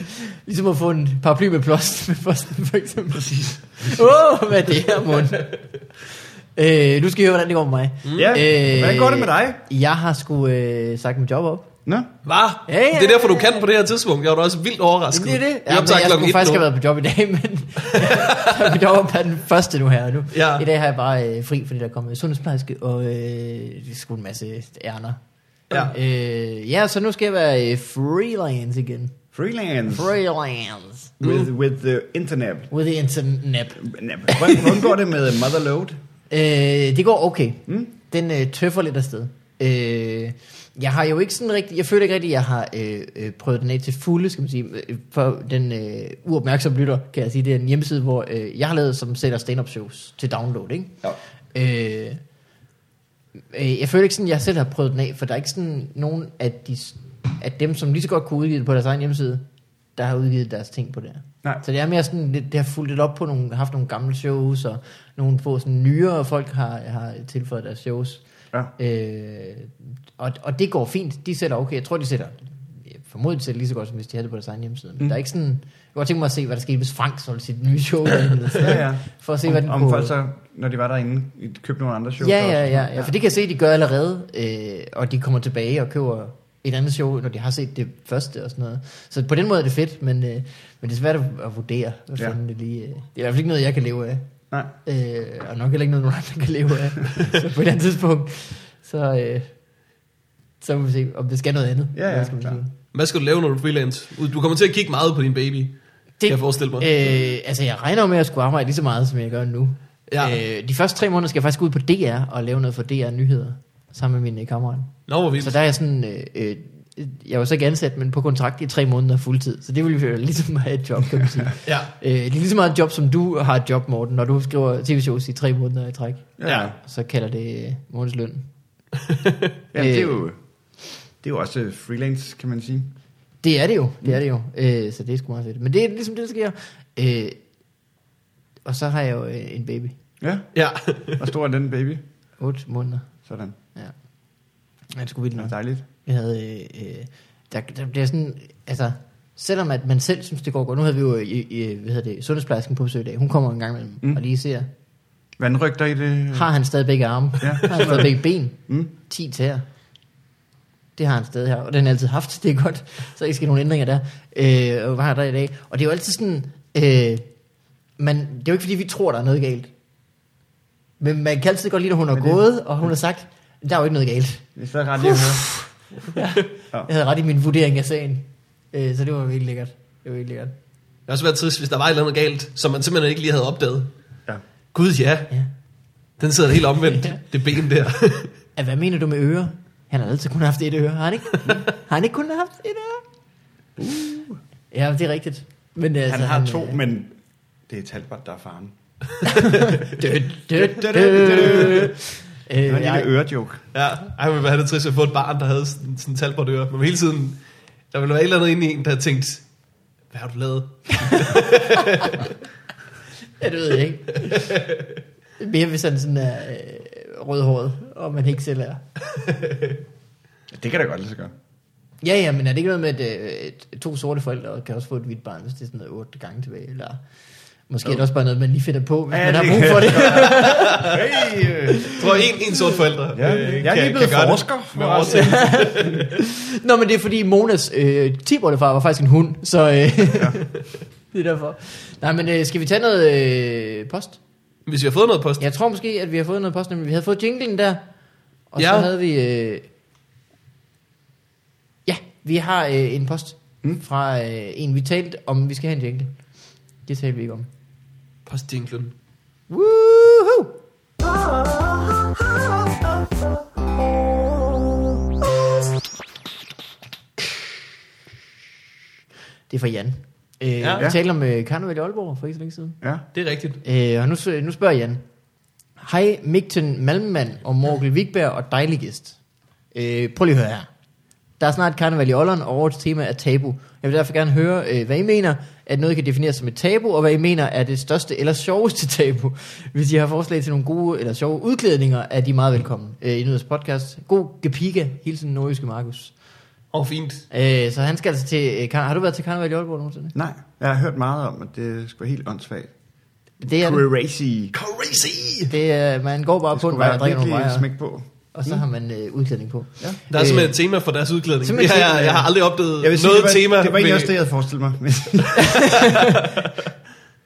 *laughs* Ligesom at få en paraply med plåst med posten, for eksempel. Præcis. Åh, oh, hvad er det her, mund? Øh, nu skal I høre, hvordan det går med mig. Mm. Ja, hvordan går det med dig? Jeg har sgu øh, sagt mit job op. Nå? Hvad? Ja, ja, Det er derfor, du kan på det her tidspunkt. Jeg var da også vildt overrasket. Det er det. Ja, jeg klokken skulle faktisk nu. have været på job i dag, men *laughs* *laughs* jeg er på job op per den første nu her. Nu. Ja. I dag har jeg bare øh, fri, fordi der er kommet sundhedsplejerske, og øh, det er sgu en masse ærner. Ja. Øh, ja, så nu skal jeg være øh, freelance igen. Freelance. Freelance. With, with the internet. With the internet. Hvordan går det med Motherload? Øh, det går okay. Mm? Den øh, tøffer lidt afsted. Øh, jeg har jo ikke sådan rigtig, jeg føler ikke rigtig, at jeg har øh, øh, prøvet den af til fulde, skal man sige. Øh, For den øh, uopmærksomme lytter, kan jeg sige, det er en hjemmeside, hvor øh, jeg har lavet, som sætter stand-up shows til download, ikke? Ja. Øh, øh, jeg føler ikke sådan, at jeg selv har prøvet den af, for der er ikke sådan nogen af, de, af dem, som lige så godt kunne udgive det på deres egen hjemmeside, der har udgivet deres ting på det. Nej. Så det er mere sådan, det, det har fulgt lidt op på nogle, haft nogle gamle shows, og nogle få sådan nyere folk har, har tilføjet deres shows. Ja. Øh, og, og det går fint. De sætter okay. Jeg tror, de sætter de sætter lige så godt, som hvis de havde det på deres egen hjemmeside. Men Mm. der er ikke sådan... Jeg kunne godt tænke mig at se, hvad der skete, hvis Frank solgte sit nye show derinde. *laughs* Ja, ja. For at se, om, hvad den om kunne... folk så, når de var derinde, købte nogle andre shows Ja, ja, ja, ja, for det kan jeg se, de gør allerede, øh, og de kommer tilbage og køber et andet show, når de har set det første og sådan noget. Så på den måde er det fedt, men, øh, men det er svært at, at vurdere, hvad Ja. fanden det lige... Øh, det er i hvert fald ikke noget, jeg kan leve af. Nej. Øh, og nok heller ikke noget, nogen andre kan leve af. så på et andet tidspunkt, så, øh, så må vi se, om det skal noget andet. Ja, ja, Hvad skal man sige? Hvad skal du lave, når du er freelance? Du kommer til at kigge meget på din baby, det, kan jeg forestille mig. Øh, altså, jeg regner med at skulle arbejde lige så meget, som jeg gør nu. Ja. Øh, de første tre måneder skal jeg faktisk ud på DR og lave noget for DR Nyheder, sammen med mine kammerater. Nå, hvor vildt. Så der er jeg sådan, øh, øh, jeg var så ikke ansat, men på kontrakt i tre måneder fuldtid. Så det vil jo *laughs* ligesom have et job, kan man sige. Ja. øh, det er lige så meget et job, som du har et job, Morten, når du skriver tv-shows i tre måneder i træk. Ja. Så kalder det øh, månedsløn. *laughs* Ja, det er jo, det er jo også øh, freelance, kan man sige. Det er det jo, det er det jo. Øh, så det er sgu meget fedt. Men det er ligesom det, der sker. Øh, og så har jeg jo øh, en baby. Ja, Ja. hvor stor er den baby? 8 måneder. Sådan. Ja. Det skulle vildt Det er nok. dejligt. Jeg havde, øh, øh, der, der bliver sådan, altså, selvom at man selv synes, det går godt. Nu havde vi jo, i, i, hvad hedder det, sundhedsplejersken på besøg i dag. Hun kommer en gang imellem Mm. og lige ser, Vandrygter i det? har han stadig begge arme? Ja. Har han stadig begge ben? Mm. 10 tæer. Det har han stadig her, og den har han altid haft, det er godt. Så er ikke sket nogen ændringer der. Øh, og hvad har der i dag? Og det er jo altid sådan, øh, man, det er jo ikke fordi, vi tror, der er noget galt. Men man kan altid godt lide, at hun det- gået, og hun har sagt, der er jo ikke noget galt. Det er så ret lige at høre. Jeg havde ret i min vurdering af sagen. Øh, så det var virkelig lækkert. Det var virkelig lækkert. Det har også været trist, hvis der var et eller andet galt, som man simpelthen ikke lige havde opdaget. Ja. Gud ja, Ja. den sidder helt omvendt, *laughs* Ja. det ben der. *laughs* Ja, hvad mener du med ører? Han har altid kun haft et øre, har han ikke? *laughs* har han ikke kun haft et øre? Uh. Ja, det er rigtigt. Men, altså, Han har to, øh, men det er Talbot, der er faren. Dø, dø, dø, dø. Det Øh, var en lille jeg, ørejoke. ja, ej, men hvad er det trist at få et barn, der havde sådan, sådan en talbot øre. Men hele tiden, der ville være et eller andet inde i en, der havde tænkt, hvad har du lavet? *laughs* ja, det ved jeg ikke. Mere hvis han sådan er øh, rødhåret, og man ikke selv er. Det kan da godt lade sig gøre. Ja, ja, men er det ikke noget med, at øh, et, to sorte forældre kan også få et hvidt barn, hvis det er sådan noget otte gange tilbage? Eller måske er det også bare noget, man lige finder på, hvis Ja, man har brug for det. Hey, *laughs* øh. Tror, en, en sort forældre Ja, øh, jeg er lige blevet forsker, oversættelse. *laughs* *laughs* Nå, men det er fordi Monas øh, far var faktisk en hund, så øh, det er derfor. Nej, men øh, skal vi tage noget øh, post? Hvis vi har fået noget post. Jeg tror måske, at vi har fået noget post, men vi havde fået jinglen der, og Ja. så havde vi... Øh, ja, vi har øh, en post Mm. fra øh, en, vi talte om, vi skal have en jingle. Det talte vi ikke om. Postjinglen. Woohoo! Det er fra Jan. Øh, Ja. Vi talte om øh, karneval i Aalborg for ikke så længe siden. Ja. Det er rigtigt. Øh, og nu, nu spørger Jan. Hej Migten Malmmann og Morgel Wigberg og dejlig gæst. Øh, prøv lige at høre her. Der er snart karneval i Ålderen, og årets tema er tabu. Jeg vil derfor gerne høre, øh, hvad I mener, at noget kan defineres som et tabu, og hvad I mener er det største eller sjoveste tabu. Hvis I har forslag til nogle gode eller sjove udklædninger, er de meget velkommen øh, i Nyheds podcast. God gepiga, hilsen nordjyske Markus. Oh, fint. Øh, så han skal altså til... Øh, har du været til karneval i Aalborg nogensinde? Nej, jeg har hørt meget om, at det skulle være helt åndssvagt. Det er. Crazy. Crazy! det er, man går bare Det på en vej og drikker nogle virkelig vejer, smæk på. Og så har man øh, udklædning på. Ja. Der er simpelthen et tema for deres udklædning. Det Simpelthen har jeg, jeg har aldrig opdaget Jeg sige, noget det var, tema. det var egentlig ved- også det, jeg havde forestillet mig. *laughs*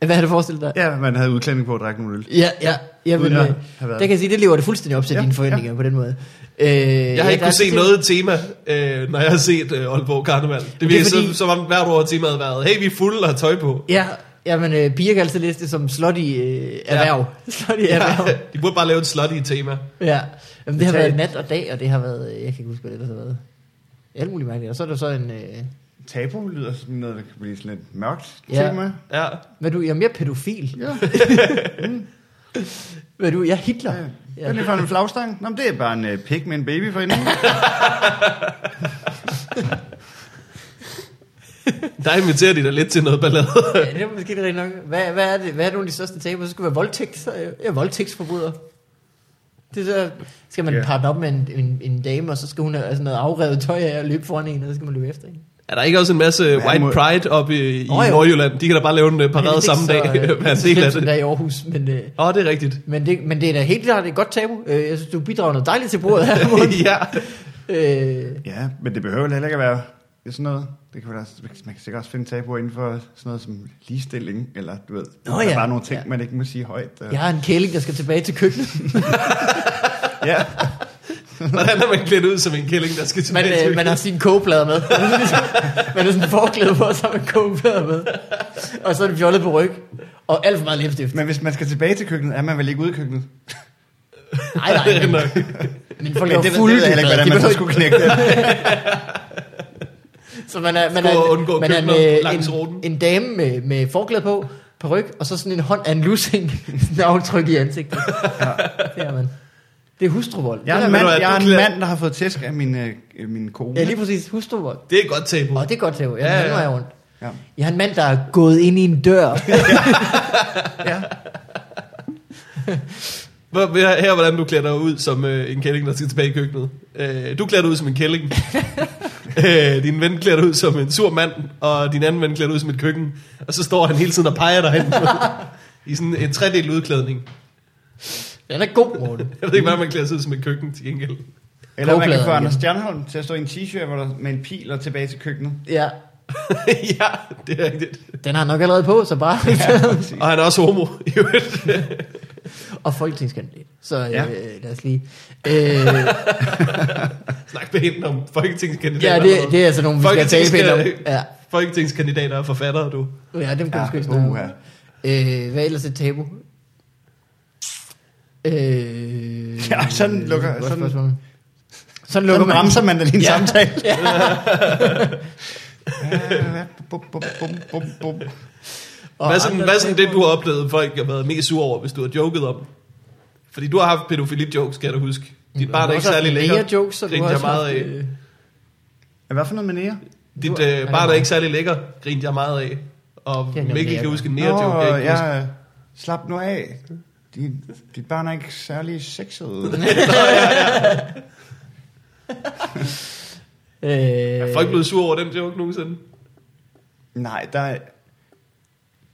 Hvad har du forestillet dig? ja, man havde udklædning på at drikke nogle øl. Ja, ja. ja men, øh, der kan jeg sige, det lever det fuldstændig op til Ja, dine forventninger ja. på den måde. Øh, Jeg har ikke kunnet se noget tema, øh, når jeg har set øh, Aalborg Karneval. Det er virker fordi- fordi... som om hvert år temaet har været, hey, vi er fulde og har tøj på. Ja, ja men øh, piger kan altid læse det som slutty øh, erhverv. *laughs* Ja. Slutty erhverv. De burde bare lave et slutty tema. Ja. Jamen, det har været nat og dag, og det har været, øh, jeg kan ikke huske, hvad det har været. Alt muligt mærkeligt. Og så er der så en, øh, Tabu lyder sådan noget, der kan blive sådan lidt mørkt Ja. tema. Ja. hvad er du, jeg er mere pædofil. Ja. *laughs* Hvad er du, jeg er Hitler. ja. Ja. Hvad er det for en flagstang? Nå, men det er bare en uh, pik med en baby for inden. *laughs* Der inviterer de dig lidt til noget ballade. ja, det er måske det nok. Hvad, hvad, er det, hvad er nogle af de største taber? Så skulle være voldtægt. Så, jeg er voldtægtsforbryder. Det er så, skal man yeah. partne op med en, en, en, dame, og så skal hun have sådan noget afrevet tøj af og løbe foran en, og så skal man løbe efter en. Er der ikke også en masse Ja, white må- pride oppe i, i jo. Nordjylland? De kan da bare lave en øh, parade samme dag. Være en del af det. der i Aarhus, men, øh, Åh, oh, det er rigtigt. men, det, men det er da helt klart et godt tabu. Øh, jeg synes, du bidrager noget dejligt til bordet her. *laughs* Ja. øh, ja, men det behøver heller ikke at være det er sådan noget, det kan være, også- man kan sikkert også finde tabuer inden for sådan noget som ligestilling, eller du ved, Nå der er ja. bare nogle ting, Ja. man ikke må sige højt. øh. Jeg har en kæling, der skal tilbage til køkkenet. *laughs* ja. Hvordan er man klædt ud som en kælling, der skal Man, tilbage til øh, man har sine kogeplader med. man har sådan en forklæde på, så har man kogeplader med. Og så er det fjollet på ryg. Og alt for meget læbstift. Men hvis man skal tilbage til køkkenet, er man vel ikke ude i køkkenet? Nej, nej. Men, men folk Men er det, ved- fulde. det ved jeg heller ikke, hvordan man så skulle knække det. *laughs* Så man er, man er, undgå man er en, køkkener øh, langs en, en dame med, med forklæde på, på ryg, og så sådan en hånd af en lussing, *laughs* sådan en aftryk i ansigtet. Ja. Det er man. Det er hustruvold. Jeg er en mand, jeg er en mand, der har fået tæsk af min, øh, min kone. Ja, lige præcis. Hustruvold. Det er et godt tabu. Og det er godt til. Jeg, Ja, ja, ja. rundt. Ja. Jeg har en mand, der er gået ind i en dør. *laughs* ja. *laughs* Her, her hvordan du klæder dig ud som øh, en kælling, der skal tilbage i køkkenet. Øh, du klæder dig ud som en kælling. *laughs* øh, din ven klæder dig ud som en sur mand, og din anden ven klæder dig ud som et køkken. Og så står han hele tiden og peger dig hen *laughs* i sådan en tredelt udklædning. Den er god, Morten. *laughs* Jeg ved ikke, hvordan man klæder sig ud som et køkken til gengæld. Eller man kan få. Anders Stjernholm til at stå i en t-shirt hvor der, med en pil og tilbage til køkkenet. Ja, ja, det er rigtigt. den har han nok allerede på, så bare... Og han er også homo. i øvrigt. Og folketingskandidat. Så øh, Ja. lad os lige... Øh, *laughs* Snak pænt om folketingskandidater. ja, det, det er altså nogle, vi skal tale pænt om. Ja, Folketingskandidater og forfattere, du. ja dem kan Ja, vi sgu ikke snakke. Øh, hvad er ellers et tabu? Øh, Ja, sådan lukker- sådan- spørgsmål. Sådan Lukker lukker man. bremser man da din Ja. samtale. *laughs* Ja, bum, bum, bum, bum, bum. Og Hvad er sådan, hvad er sådan det, du har oplevet, folk har været mest sure over, hvis du har joket om? Fordi du har haft pædofili-jokes, skal jeg da huske. Dit barn er ikke særlig lækker. nære-jokes, så du har jeg også meget haft, af. øh, Hvad for noget med nære? Dit øh, barn er ikke særlig lækker, grinte jeg meget af. Og noget Mikkel nære. kan huske en nære-joke, jeg ikke kan huske. ja, slap nu af. Dit, dit barn er ikke særlig sexet. *laughs* Øh, *laughs* Er folk blevet sure over den joke nogensinde? Nej, der er,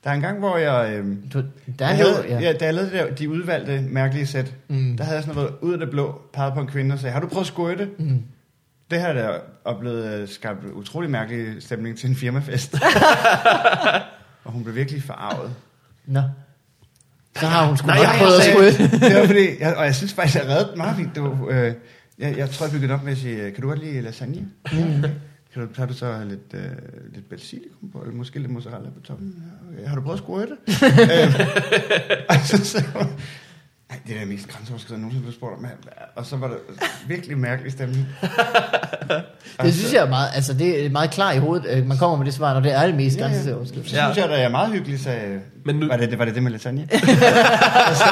der er en gang, hvor jeg... Øhm, du, der jeg havde, noget, ja. ja, da jeg lavede det der, de udvalgte mærkelige sæt, Mm. der havde jeg sådan noget ud af det blå, peget på en kvinde og sagde, har du prøvet at squirte? Mm. Det har da oplevet øh, skabt utrolig mærkelig stemning til en firmafest. *laughs* og hun blev virkelig forarvet. Nå. Så har hun sgu Nej, nok jeg prøvet at squirte. *laughs* det var fordi, jeg, og jeg synes faktisk, jeg reddede meget fint. Det var, øh, jeg, jeg tror, jeg byggede op med at sige, kan du godt lide lasagne? Mm. Kan du, har du så lidt, øh, lidt basilikum på, eller måske lidt mozzarella på toppen? Okay. Har du prøvet at squirte? *laughs* øh, *laughs* så hun, "Ej, det er det mest grænseoverskridende, jeg nogensinde blev spurgt om. Og så var det virkelig mærkelig stemning. *laughs* Det synes jeg er meget, altså det er meget klar i hovedet. øh, Man kommer med det svar, når det er det mest Ja, ja. grænseoverskridende. Så Ja. synes jeg, at jeg er meget hyggelig, sagde Men nu- var, det, var det det med lasagne? og, så,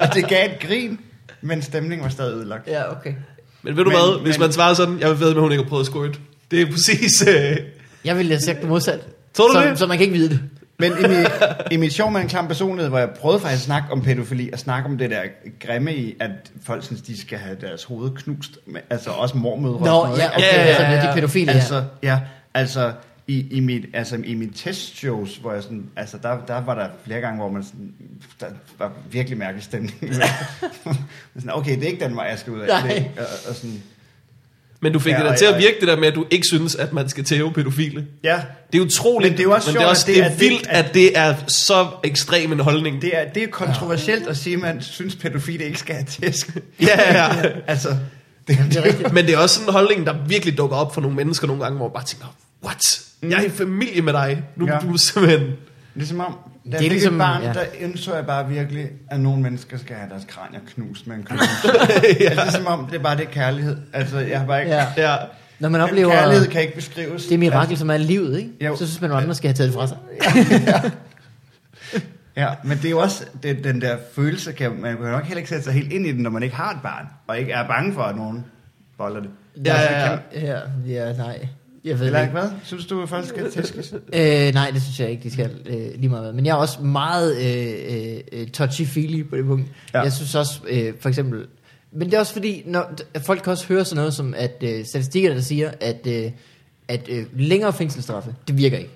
og det gav et grin, men stemningen var stadig ødelagt. Ja, okay. Men ved du Men- hvad, hvis men- man svarer sådan, jeg ved med, at hun ikke har prøvet at squirt. Det er præcis... Øh, Jeg ville have sagt det modsat. Tror du så, det? Så man kan ikke vide det. Men i mit, i mit sjov med en klam personlighed, hvor jeg prøvede faktisk at snakke om pædofili, og snakke om det der grimme i, at folk synes, de skal have deres hoved knust, altså også mormødre. Nå, og ja, okay, Ja, ja, altså ja, med de pædofile. Altså, ja, altså i, i, mit, altså i mine testshows, hvor jeg sådan, altså der, der var der flere gange, hvor man sådan, der var virkelig mærkelig stemning. *laughs* sådan, okay, det er ikke den vej, jeg skal ud af. Nej. Det, og, og sådan, men du fik Ja, det og til at virke det der med, at du ikke synes, at man skal tæve pædofile. ja, Det er utroligt, Men det er jo også men det er, sjovt, også, at det det er er det, vildt, at- at det er så ekstrem en holdning. det er, det er kontroversielt at sige, at man synes, pædofile ikke skal have tæsk. Ja, *laughs* ja, ja. altså, *laughs* det, Det er rigtigt. Men det er også sådan en holdning, der virkelig dukker op for nogle mennesker nogle gange, hvor man bare tænker, what? Jeg er i familie med dig. Nu Ja. ja. du er simpelthen... Ligesom om, da Det er jeg ligesom- et barn, ja. der indså jeg bare virkelig, at nogle mennesker skal have deres kranier knust med en *laughs* køkken. ja. altså, ligesom om, det er bare det kærlighed. Altså, jeg har bare ikke... Ja. Ja. Når man oplever kærlighed kan ikke beskrives. det mirakel, som er livet, ikke? Jo. så synes man, at andre skal have taget det fra sig. *laughs* Ja, men det er jo også det, den der følelse, kan, man kan nok heller ikke sætte sig helt ind i den, når man ikke har et barn, og ikke er bange for, at nogen bolder det. Ja, Altså, ja, ja. Ja, ja, nej. Jeg ved Eller ikke hvad? Synes du, at folk skal tæskes? *laughs* Øh, nej, det synes jeg ikke, de skal øh, lige meget. med. Men jeg er også meget øh, øh, touchy-feely på det punkt. Ja. Jeg synes også, øh, for eksempel... Men det er også fordi, når, at folk kan også høre sådan noget som, at øh, statistikkerne siger, at, øh, at øh, længere fængselsstraffe, det virker ikke.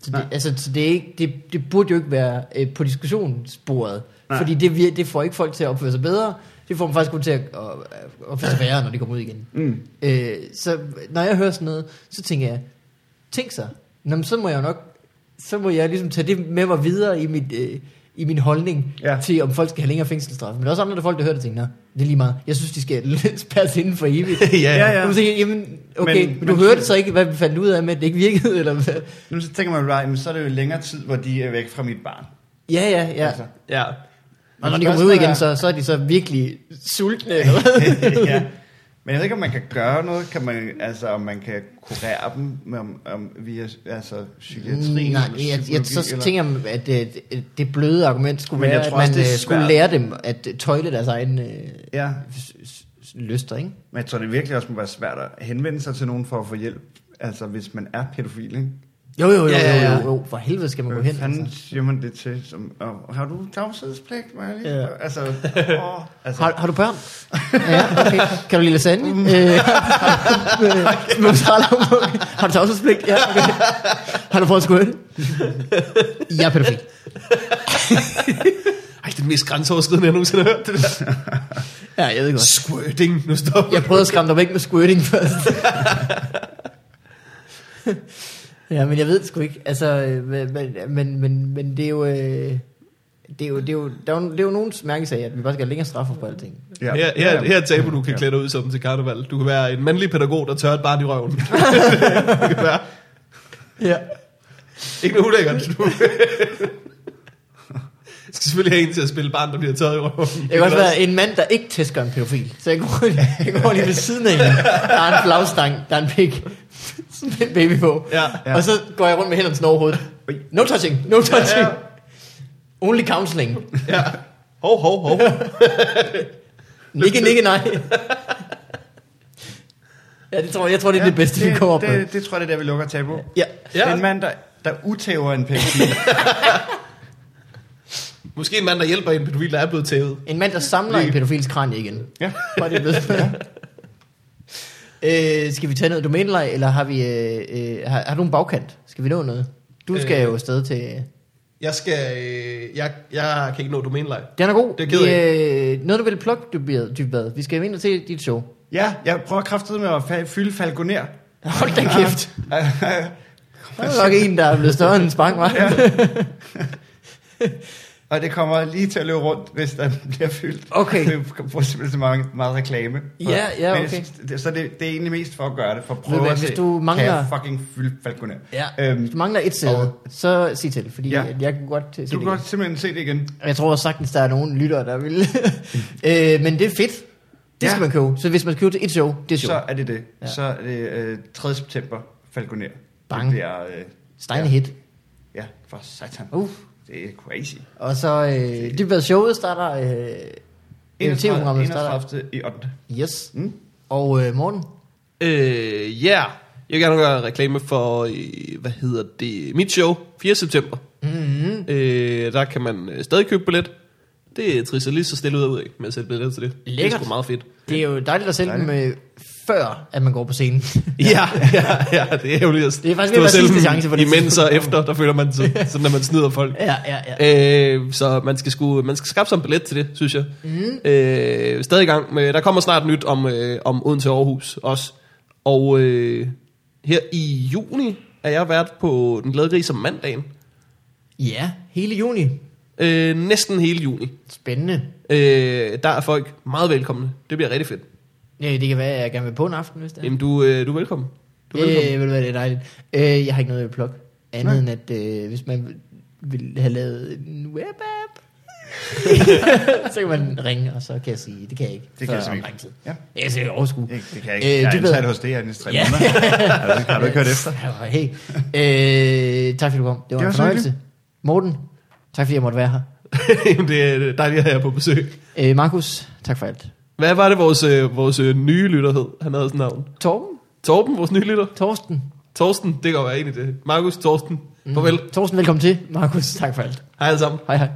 Så det, Nej. altså, så det, er ikke, det, det burde jo ikke være øh, på diskussionsbordet. Nej. Fordi det, det får ikke folk til at opføre sig bedre. Det får dem faktisk kun til at, at, at sig værre, når de kommer ud igen. Mm. Øh, så når jeg hører sådan noget, så tænker jeg, tænk så, Nå, så må jeg nok, så må jeg ligesom tage det med mig videre i mit, øh, i min holdning Ja. til, om folk skal have længere fængselsstraf. Men der er også andre der folk, der hører det og tænker, "Nå, det er lige meget. Jeg synes, de skal *laughs* spærres inden for evigt. *laughs* ja, Ja, ja. tænker, jamen, okay, Men- men, men du men- hørte så ikke, hvad vi fandt ud af med, at det ikke virkede, *laughs* eller hvad? Nu så tænker man bare, jamen, så er det jo længere tid, hvor de er væk fra mit barn. Ja, ja, ja. Altså. ja. Og når de kommer ud igen, er- så, så er de så virkelig sultne, *laughs* ja. Men jeg ved ikke, om man kan gøre noget, kan man, altså om man kan kurere dem med, om, om, via altså, psykiatri Nej, eller jeg, jeg, så eller- tænker jeg, at det, det bløde argument skulle Men være, at tror også, man øh, skulle lære dem at tøjle deres egne øh, Ja, lyster, ikke? men jeg tror, det virkelig også må være svært at henvende sig til nogen for at få hjælp. Altså, hvis man er pædofil, ikke? Jo, jo, jo, Ja, ja, jo, ja. jo, jo. For helvede skal man gå Hvad hen. fanden Altså. siger man det til? Som, og, har du tavshedspligt? Lige? Ja. Altså, *laughs* åh, altså, Har, har du børn? ja, okay. Kan du lide lasagne? Mm. Øh, mozzarella, har du tavshedspligt? Ja, okay. Har du at squirte? Jeg er pædofil. *laughs* Ej, det er det mest grænseoverskridende, jeg nogensinde har hørt det der. Ja, jeg ved godt. Squirting, nu stopper Jeg prøvede at skræmme dig væk med squirting først. *laughs* ja, men jeg ved det sgu ikke. Altså, øh, men, men, men, men, det er jo... Øh, det er jo, det er jo, der er jo, det er jo nogens mærkesag, at vi bare skal have længere straffer på alting. Ja, her, her, her er tabu, du kan Ja. klæde dig ud som til karneval. Du kan være en mandlig pædagog, der tør et barn i røven. *laughs* det kan være. Ja. Ikke noget ulækkert. Du Jeg skal selvfølgelig have en til at spille barn, der bliver taget i røven. Det kan også være en mand, der ikke tæsker en pædofil. Så jeg går, jeg går lige ved siden af hende. Der er en flagstang, der er en pik. Sådan *laughs* en baby på. Ja. Ja. Og så går jeg rundt med hænderne sådan over hovedet. Ui. No touching, no touching. Ja. Only counseling. ja. Hov, hov, hov. *laughs* Nikke, nikke, nej. *laughs* Ja, det tror jeg, jeg tror, det er det bedste, vi kommer op det, med. det, det, tror jeg, det er der, vi lukker tabu. Ja. Ja. Det er en mand, der, der utæver en pædofil. Måske en mand, der hjælper en pædofil, der er blevet tævet. En mand, der samler en pædofils kranje igen. ja. Var det blevet øh, Skal vi tage noget domænelej, eller har vi øh, øh, har, har du en bagkant? Skal vi nå noget? Du skal Øh. jo afsted til... Jeg skal... Øh, jeg, jeg kan ikke nå domænelej. Den er god. Det er vi, øh, noget, du vil plukke, Dybvad. Dybvad. Vi skal ind og se dit show. ja, jeg prøver kraftigt med at fa- fylde Falconer. Hold da kæft. *laughs* Der er nok en, der er blevet større end en spang, var. Ja. *laughs* Og det kommer lige til at løbe rundt, hvis den *laughs* bliver fyldt. Okay. *laughs* Det får simpelthen så meget, meget reklame. Ja, ja, Men okay. det, så det, det er egentlig mest for at gøre det, for at prøve du hvad, at se, hvis du kan mangler- jeg fucking fylde Falconer. ja. Øhm, Hvis du mangler et sæde, og- så sig til, fordi Ja. jeg kunne godt se du det kan igen. godt simpelthen se det igen. Jeg tror også sagtens, der er nogen lyttere, der vil. *laughs* øh, men det er fedt. Det Ja. skal man købe. Så hvis man skal købe til et show, det er show. Så er det det. Ja. Så er det øh, 3. september, Falconer. Bang. Det bliver, øh, Steine ja. hit. Ja, for satan. Uh. Det er crazy. Og så øh, det været showet starter... Øh, øh, TV-programmet starter. 31. i 8. Yes. Mm. Og øh, Morten? Øh, ja. Yeah. Jeg vil gerne gøre reklame for, øh, hvad hedder det, mit show, 4. september. Mm-hmm. Øh, der kan man øh, stadig købe billet. Det trisser lige så stille ud af, med at sætte billet til det. Det er Lækkert. sgu meget fedt. Det er jo dejligt at sælge dem øh, før, at man går på scenen. *laughs* Ja, ja, ja, det er lige at Det er faktisk selv sidste chance for det Imens og efter, der føler man sig, *laughs* sådan når man snyder folk. ja, ja, ja. Øh, så man skal, sgu, man skal skaffe sig en billet til det, synes jeg. Mm. Øh, stadig i gang med, der kommer snart nyt om, øh, om Odense Aarhus også. Og øh, her i juni er jeg vært på Den Glade Gris om mandagen. Ja, hele juni. Øh, næsten hele juni. Spændende. Øh, der er folk meget velkomne. Det bliver rigtig fedt. Ja, det kan være, at jeg gerne vil på en aften, hvis det er. Jamen, du, øh, du er velkommen. Du er velkommen. Øh, ved du hvad, det er dejligt. Øh, jeg har ikke noget at plukke. Andet Nej. end at, øh, hvis man vil have lavet en webapp, *laughs* så kan man ringe, og så kan jeg sige, det kan jeg ikke. Det kan jeg simpelthen lang tid. Ja. Jeg kan sige overskue. Det, det kan jeg ikke. Øh, jeg du er ansat hos det her næste tre Ja. måneder. har, du, har du ikke hørt efter? *laughs* Hey. Øh, tak fordi du kom. Det var, Det var en fornøjelse. Morten, tak fordi jeg måtte være her. *laughs* Det er dejligt at have jer på besøg. Øh, Markus, tak for alt. Hvad var det, vores, øh, vores øh, nye lytter hed? Han havde sådan navn. Torben, Torben, vores nye lytter. Torsten. Torsten, det kan jo være en af det. Markus, Torsten. Farvel. Torsten, velkommen til. Markus, tak for alt. Hej alle sammen. Hej hej.